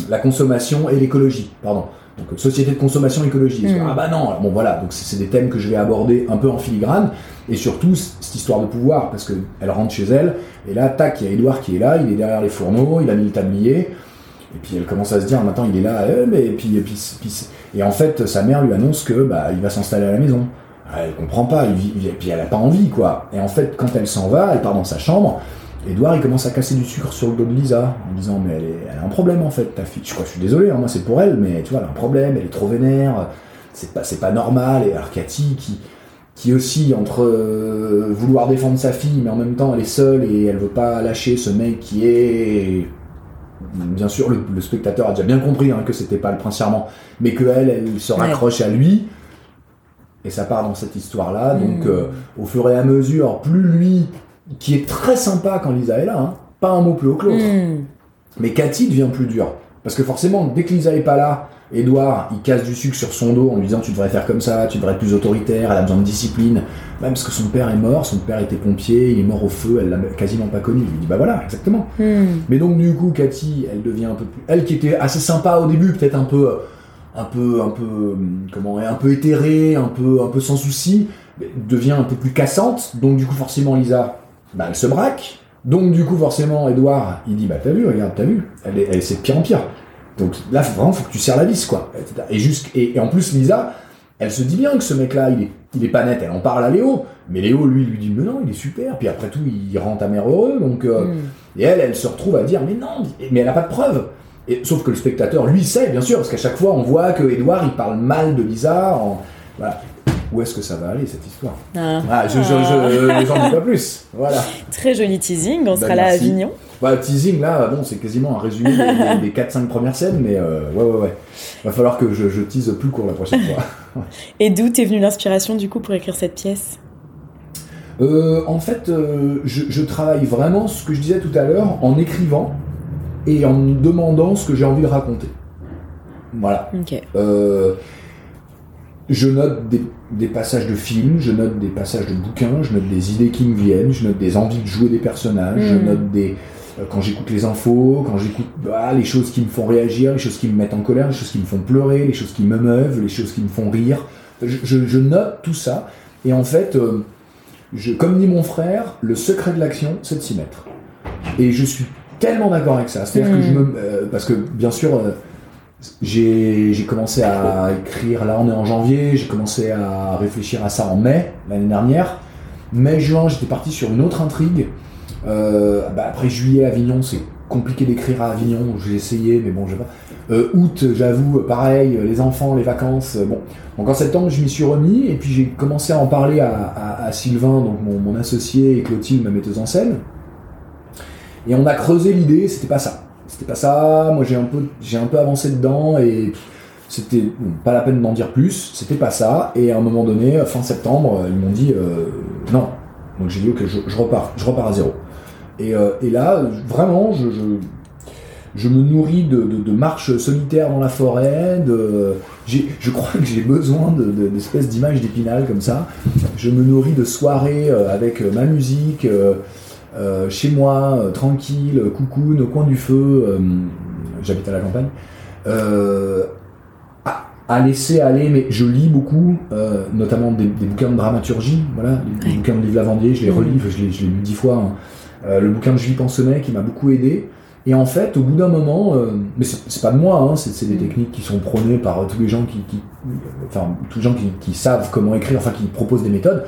la consommation et l'écologie, pardon. Donc société de consommation écologique. Mm. Ah bah non, bon voilà, donc c'est des thèmes que je vais aborder un peu en filigrane, et surtout cette histoire de pouvoir, parce qu'elle rentre chez elle, et là, tac, il y a Edouard qui est là, il est derrière les fourneaux, il a mis le tablier, et puis elle commence à se dire, maintenant il est là, euh, mais et puis, et puis, et en fait, sa mère lui annonce que bah il va s'installer à la maison. Ah, elle comprend pas, et puis elle a pas envie quoi. Et en fait, quand elle s'en va, elle part dans sa chambre, Edouard, il commence à casser du sucre sur le dos de Lisa, en disant Mais elle, a un problème en fait, ta fille. Je crois, je suis désolé, hein, moi c'est pour elle, mais tu vois, elle a un problème, elle est trop vénère, c'est pas, c'est pas normal. Et alors Cathy, qui, qui aussi, entre euh, vouloir défendre sa fille, mais en même temps elle est seule et elle veut pas lâcher ce mec qui est. Bien sûr, le, spectateur a déjà bien compris hein, que c'était pas le prince charmant, mais que elle, elle se raccroche à lui. Et ça part dans cette histoire-là. Donc, mmh. euh, au fur et à mesure, plus lui qui est très sympa quand Lisa est là, hein. pas un mot plus haut que l'autre. Hmm. Mais Cathy devient plus dur. Parce que forcément, dès que Lisa est pas là, Edouard, il casse du sucre sur son dos en lui disant tu devrais faire comme ça, tu devrais être plus autoritaire, elle a besoin de discipline. Même parce que son père est mort, son père était pompier, il est mort au feu, elle l'a quasiment pas connu. Il lui dit bah voilà, exactement. Hmm. Mais donc du coup, Cathy, elle devient un peu plus. Elle qui était assez sympa au début, peut-être un peu. Un peu, un peu, comment, un peu éthérée, un peu, un peu sans souci, devient un peu plus cassante. Donc du coup, forcément, Lisa, bah, elle se braque. Donc, du coup, forcément, Edouard, il dit Bah, t'as vu, regarde, t'as vu, elle est, c'est de pire en pire. Donc là, vraiment, faut que tu serres la vis, quoi. Et, et, en plus, Lisa, elle se dit bien que ce mec-là, il est, il est pas net. Elle en parle à Léo. Mais Léo, lui, lui dit Mais non, il est super. Puis après tout, il rend ta mère heureux. Donc, euh, hmm. Et elle, elle se retrouve à dire Mais non, mais elle a pas de preuves. Et, sauf que le spectateur, lui, sait, bien sûr, parce qu'à chaque fois, on voit que Edouard, il parle mal de Lisa. En, voilà. Où est-ce que ça va aller cette histoire Ah. Ah, je, je, je, dis pas plus. Voilà. Très joli teasing, on Bah, sera là à. Avignon. Bah, teasing là, bon, c'est quasiment un résumé des, des 4-5 premières scènes, mais euh, ouais, ouais, ouais. Va falloir que je, je tease plus court la prochaine fois. Et d'où t'es venue l'inspiration du coup pour écrire cette pièce? Euh, en fait, euh, je, travaille vraiment ce que je disais tout à l'heure en écrivant et en me demandant ce que j'ai envie de raconter. Voilà. Ok. Euh, je note des, des passages de films, je note des passages de bouquins, je note des idées qui me viennent, je note des envies de jouer des personnages, je Mm. note des. euh, quand j'écoute les infos, quand j'écoute bah, les choses qui me font réagir, les choses qui me mettent en colère, les choses qui me font pleurer, les choses qui m'émeuvent, les choses qui me font rire. Je, je- je note tout ça. Et en fait, euh, je, comme dit mon frère, le secret de l'action, c'est de s'y mettre. Et je suis tellement d'accord avec ça. C'est-à-dire que je me. euh, parce que, bien sûr. J'ai j'ai commencé à écrire, là on est en janvier, j'ai commencé à réfléchir à ça en mai, l'année dernière. Mai-juin, j'étais parti sur une autre intrigue. Euh, bah, après juillet, Avignon, c'est compliqué d'écrire à Avignon, j'ai essayé, mais bon, je sais pas. Euh, août, j'avoue, pareil, les enfants, les vacances, euh, bon. Donc en septembre, je m'y suis remis, et puis j'ai commencé à en parler à, à- à Sylvain, donc mon, mon associé, et Clotilde, ma metteuse en scène. Et on a creusé l'idée, c'était pas ça. C'était pas ça, moi j'ai un peu, j'ai un peu avancé dedans, et c'était pas la peine d'en dire plus, c'était pas ça. Et à un moment donné, fin septembre, ils m'ont dit euh, non. Donc j'ai dit ok, je, repars, je repars à zéro. Et, euh, et là, vraiment, je, je, me nourris de, de, marches solitaires dans la forêt. De, je crois que j'ai besoin de- de- d'espèces d'images d'épinal comme ça. Je me nourris de soirées euh, avec euh, ma musique, euh, euh, chez moi, euh, tranquille, coucoune, au coin du feu. euh, J'habite à la campagne. Euh, à, à laisser aller, mais je lis beaucoup, euh, notamment des, des bouquins de dramaturgie, voilà, les, les Ouais. bouquins de Yves Lavandier, je les Mhm. relis, je l'ai je l'ai lu dix fois. hein. Euh, le bouquin de Julie Pensemet qui m'a beaucoup aidé. Et en fait, au bout d'un moment, euh, mais c'est pas de moi, hein, c'est des Mhm. techniques qui sont prônées par euh, tous les gens qui, qui- enfin tous les gens qui, qui savent comment écrire, enfin qui proposent des méthodes.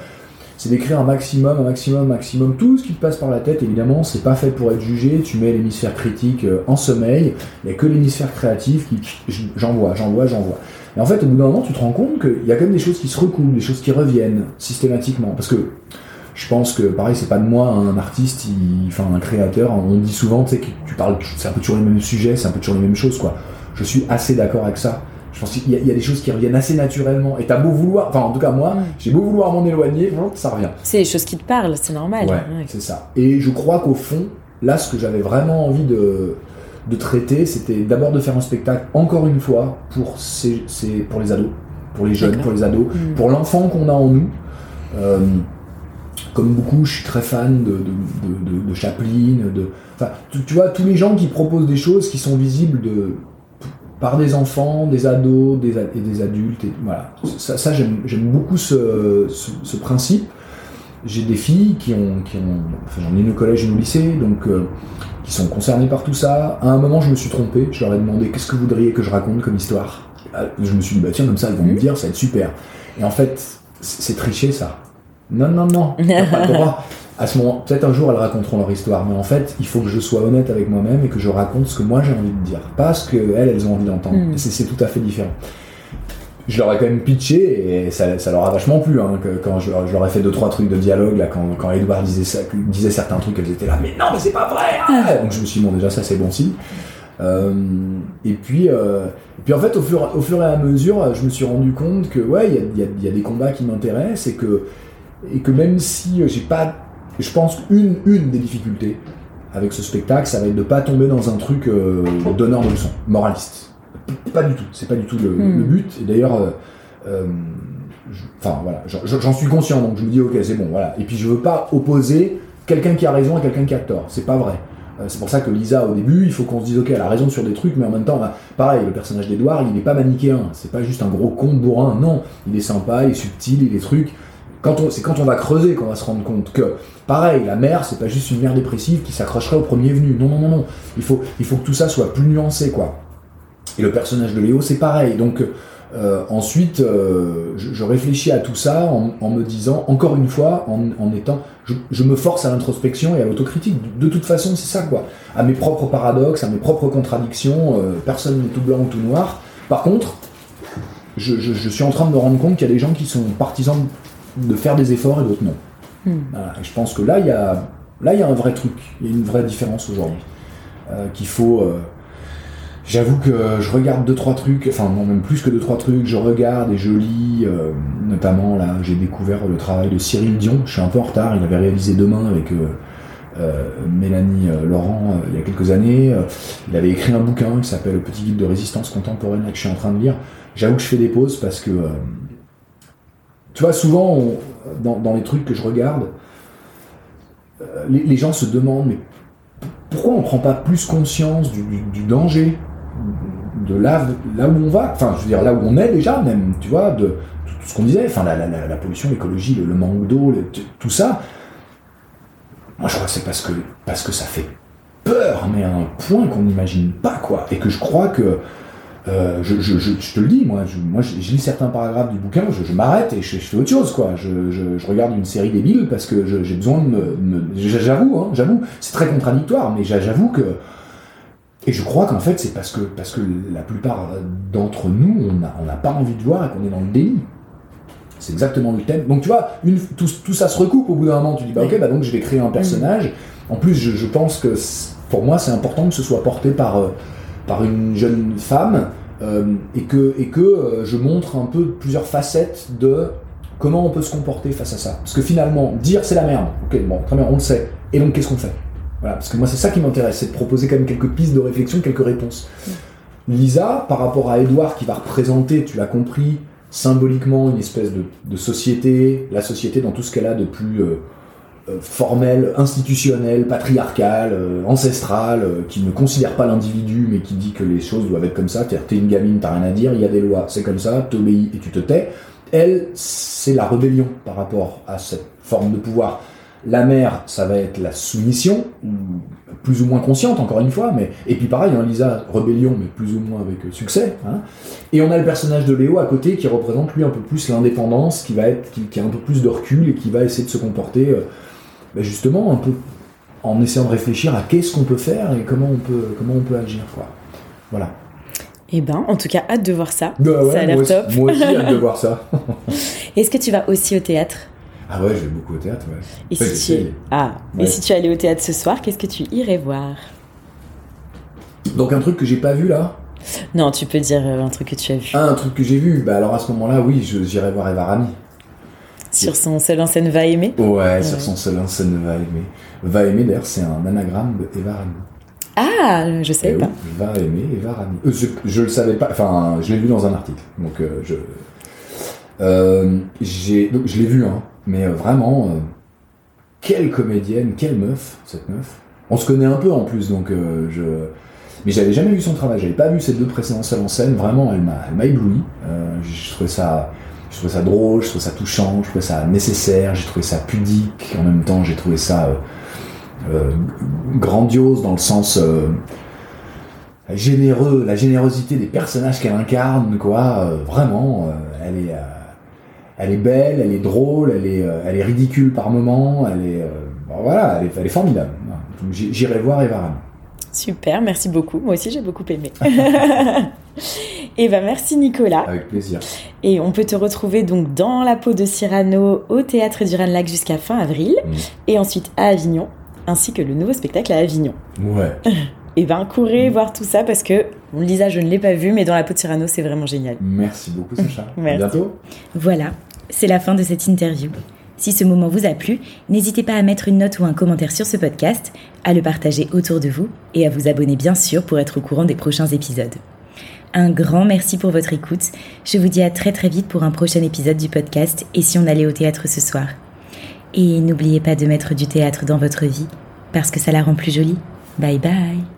C'est d'écrire un maximum, un maximum, un maximum, tout ce qui te passe par la tête. Évidemment, c'est pas fait pour être jugé. Tu mets l'hémisphère critique euh, en sommeil. Il y a que l'hémisphère créatif qui j'envoie, j'envoie, j'envoie. Et en fait, au bout d'un moment, tu te rends compte qu'il y a quand même des choses qui se recoulent, des choses qui reviennent systématiquement. Parce que je pense que, pareil, c'est pas de moi, un artiste, enfin un créateur, on dit souvent, tu sais, que tu parles, c'est un peu toujours les mêmes sujets, c'est un peu toujours les mêmes choses, quoi. Je suis assez d'accord avec ça. Je pense qu'il y, a- il y a des choses qui reviennent assez naturellement. Et t'as beau vouloir, enfin en tout cas moi, Mm. j'ai beau vouloir m'en éloigner, ça revient. C'est les choses qui te parlent, c'est normal. Ouais, Ouais. c'est ça. Et je crois qu'au fond, là, ce que j'avais vraiment envie de, de traiter, c'était d'abord de faire un spectacle, encore une fois, pour, ces, ces- pour les ados, pour les jeunes, pour les ados, Mm. pour l'enfant qu'on a en nous. Euh, comme beaucoup, je suis très fan de, de, de, de- de Chaplin, de, enfin, tu, tu vois, tous les gens qui proposent des choses qui sont visibles de, par des enfants, des ados des, et des adultes. Et, voilà. Ça, j'aime beaucoup ce, ce, principe. J'ai des filles qui ont, qui ont enfin, j'en ai une au collège, une au lycée, donc euh, qui sont concernées par tout ça. À un moment, je me suis trompé. Je leur ai demandé qu'est-ce que vous voudriez que je raconte comme histoire? Ah, Je me suis dit bah tiens comme ça, ils vont me dire, ça va être super. Et en fait, c'est tricher ça. Non non non. À ce moment, peut-être un jour elles raconteront leur histoire, mais en fait, il faut que je sois honnête avec moi-même et que je raconte ce que moi j'ai envie de dire, pas ce que elles, elles ont envie d'entendre. Et C'est c'est tout à fait différent. Je leur ai quand même pitché et ça, ça leur a vachement plu hein, que, quand je, leur- je leur ai fait deux trois trucs de dialogue là quand, quand Edouard disait ça, disait certains trucs elles étaient là mais non mais c'est pas vrai ah donc je me suis dit bon déjà ça c'est bon signe Euh, et puis euh, et puis en fait au fur, au fur et à mesure je me suis rendu compte que ouais il y a, y a- y a des combats qui m'intéressent et que et que même si j'ai pas je pense qu'une une des difficultés avec ce spectacle ça va être de pas tomber dans un truc euh, donneur de leçons moraliste. Pas du tout. C'est pas du tout le, Hmm. le but. Et d'ailleurs euh, euh, enfin voilà. J'en- suis conscient donc je me dis ok c'est bon voilà. Et puis je veux pas opposer quelqu'un qui a raison à quelqu'un qui a tort. C'est pas vrai. Euh, c'est pour ça que Lisa au début il faut qu'on se dise ok elle a raison sur des trucs mais en même temps bah, pareil le personnage d'Edouard il n'est pas manichéen. C'est pas juste un gros con bourrin. Non. Il est sympa il est subtil il est truc c'est quand on va creuser qu'on va se rendre compte que pareil la mère c'est pas juste une mère dépressive qui s'accrocherait au premier venu non non non non il faut il faut que tout ça soit plus nuancé quoi et le personnage de Léo, c'est pareil. Donc euh, ensuite, euh, je, je réfléchis à tout ça en, me disant, encore une fois, en, étant, je, je me force à l'introspection et à l'autocritique. De, toute façon, c'est ça quoi. À mes propres paradoxes, à mes propres contradictions. euh, personne n'est tout blanc ou tout noir. Par contre, je, suis en train de me rendre compte qu'il y a des gens qui sont partisans de faire des efforts et d'autres non. Hmm. je pense que là, il y a, là, il y a un vrai truc, il y a une vraie différence aujourd'hui. Euh, qu'il faut. Euh, j'avoue que je regarde deux trois trucs, enfin non même plus que deux trois trucs. Je regarde et je lis, euh, notamment là, j'ai découvert le travail de Cyril Dion. Je suis un peu en retard. Il avait réalisé Demain avec Mélanie Laurent il y a quelques années. il avait écrit un bouquin qui s'appelle Le Petit Guide de résistance contemporaine là, que je suis en train de lire. J'avoue que je fais des pauses parce que tu vois souvent dans, les trucs que je regarde, les, les gens se demandent mais pourquoi on ne prend pas plus conscience du, danger de là, là où on va, enfin je veux dire là où on est déjà même, tu vois, de, tout ce qu'on disait, enfin la, pollution, l'écologie, le, manque d'eau, tout ça. Moi je crois que c'est parce que, parce que ça fait peur, mais à un point qu'on n'imagine pas quoi, et que je crois que euh, je, je, je, te le dis, moi, je, moi, je, lis certains paragraphes du bouquin, je, m'arrête et je, fais autre chose, quoi. Je, regarde une série débile parce que j'ai besoin de me, j'avoue, hein, j'avoue, c'est très contradictoire, mais j'avoue que et je crois qu'en fait, c'est parce que parce que la plupart d'entre nous, on n'a pas envie de voir et qu'on est dans le déni. C'est exactement le thème. Donc tu vois, une, tout, tout, ça se recoupe au bout d'un moment. Tu dis bah ok, bah donc je vais créer un personnage. En plus, je, pense que pour moi, c'est important que ce soit porté par euh, par une jeune femme euh, et que, et que euh, je montre un peu plusieurs facettes de comment on peut se comporter face à ça. Parce que finalement, dire c'est la merde, ok, bon, très bien, on le sait. Et donc, qu'est-ce qu'on fait? Voilà, parce que moi, c'est ça qui m'intéresse, c'est de proposer quand même quelques pistes de réflexion, quelques réponses. Lisa, par rapport à Edouard, qui va représenter, tu l'as compris, symboliquement une espèce de, société, la société dans tout ce qu'elle a de plus euh, formelle, institutionnelle, patriarcale, euh, ancestrale, euh, qui ne considère pas l'individu, mais qui dit que les choses doivent être comme ça. C'est-à-dire, t'es une gamine, t'as rien à dire, il y a des lois, c'est comme ça, t'obéis et tu te tais. Elle, c'est la rébellion par rapport à cette forme de pouvoir. La mère, ça va être la soumission, plus ou moins consciente, encore une fois, mais et puis pareil, hein, Lisa, rébellion, mais plus ou moins avec succès. Hein. Et on a le personnage de Léo à côté qui représente lui un peu plus l'indépendance, qui va être, qui, a un peu plus de recul et qui va essayer de se comporter bah, justement un peu en essayant de réfléchir à qu'est-ce qu'on peut faire et comment on peut, comment on peut agir. Quoi. Voilà. Eh ben, en tout cas, hâte de voir ça. Bah ça a l'air top. moi aussi, hâte de voir ça. Est-ce que tu vas aussi au théâtre? Ah ouais, je vais beaucoup au théâtre, ouais. Et, si, tu... Ah. Et si tu allais au théâtre ce soir, qu'est-ce que tu irais voir? Donc un truc que j'ai pas vu là? Non, tu peux dire euh, un truc que tu as vu. Ah, un truc que j'ai vu Bah alors à ce moment-là, oui, j'irai voir Eva Rami. Sur son seul en scène va aimer Ouais, sur son seul en scène va aimer. Va aimer, d'ailleurs, c'est un anagramme de Eva Rami. Ah, je savais eh pas. va aimer Eva Rami. Euh, je, le savais pas, enfin, je l'ai vu dans un article. Donc, euh, je. Euh, j'ai, donc, je l'ai vu, hein, mais vraiment, quelle comédienne, quelle meuf, cette meuf. On se connaît un peu en plus, donc je. Mais j'avais jamais vu son travail, j'avais pas vu ces deux précédents seuls en scène, vraiment, elle m'a, elle m'a ébloui. je trouvais ça je trouvais ça drôle, je trouvais ça touchant, je trouvais ça nécessaire, j'ai trouvé ça pudique, en même temps j'ai trouvé ça euh, euh, grandiose dans le sens euh, généreux, la générosité des personnages qu'elle incarne, quoi, vraiment, elle est elle est belle, elle est drôle, elle est, elle est ridicule par moments, elle est, voilà, elle est, formidable. J'irai voir Eva Super, merci beaucoup. Moi aussi, j'ai beaucoup aimé. Et eh ben merci Nicolas. Avec plaisir. Et on peut te retrouver donc dans la peau de Cyrano au théâtre du Ranelac jusqu'à fin avril mm. et ensuite à Avignon ainsi que le nouveau spectacle à Avignon. Ouais. Et eh ben courez mm. voir tout ça parce que Lisa je ne l'ai pas vu mais dans la peau de Cyrano c'est vraiment génial. Merci beaucoup Sacha. Merci. À bientôt. Voilà, c'est la fin de cette interview. Si ce moment vous a plu, n'hésitez pas à mettre une note ou un commentaire sur ce podcast, à le partager autour de vous et à vous abonner bien sûr pour être au courant des prochains épisodes. Un grand merci pour votre écoute. Je vous dis à très très vite pour un prochain épisode du podcast Et si on allait au théâtre ce soir. Et n'oubliez pas de mettre du théâtre dans votre vie, parce que ça la rend plus jolie. Bye bye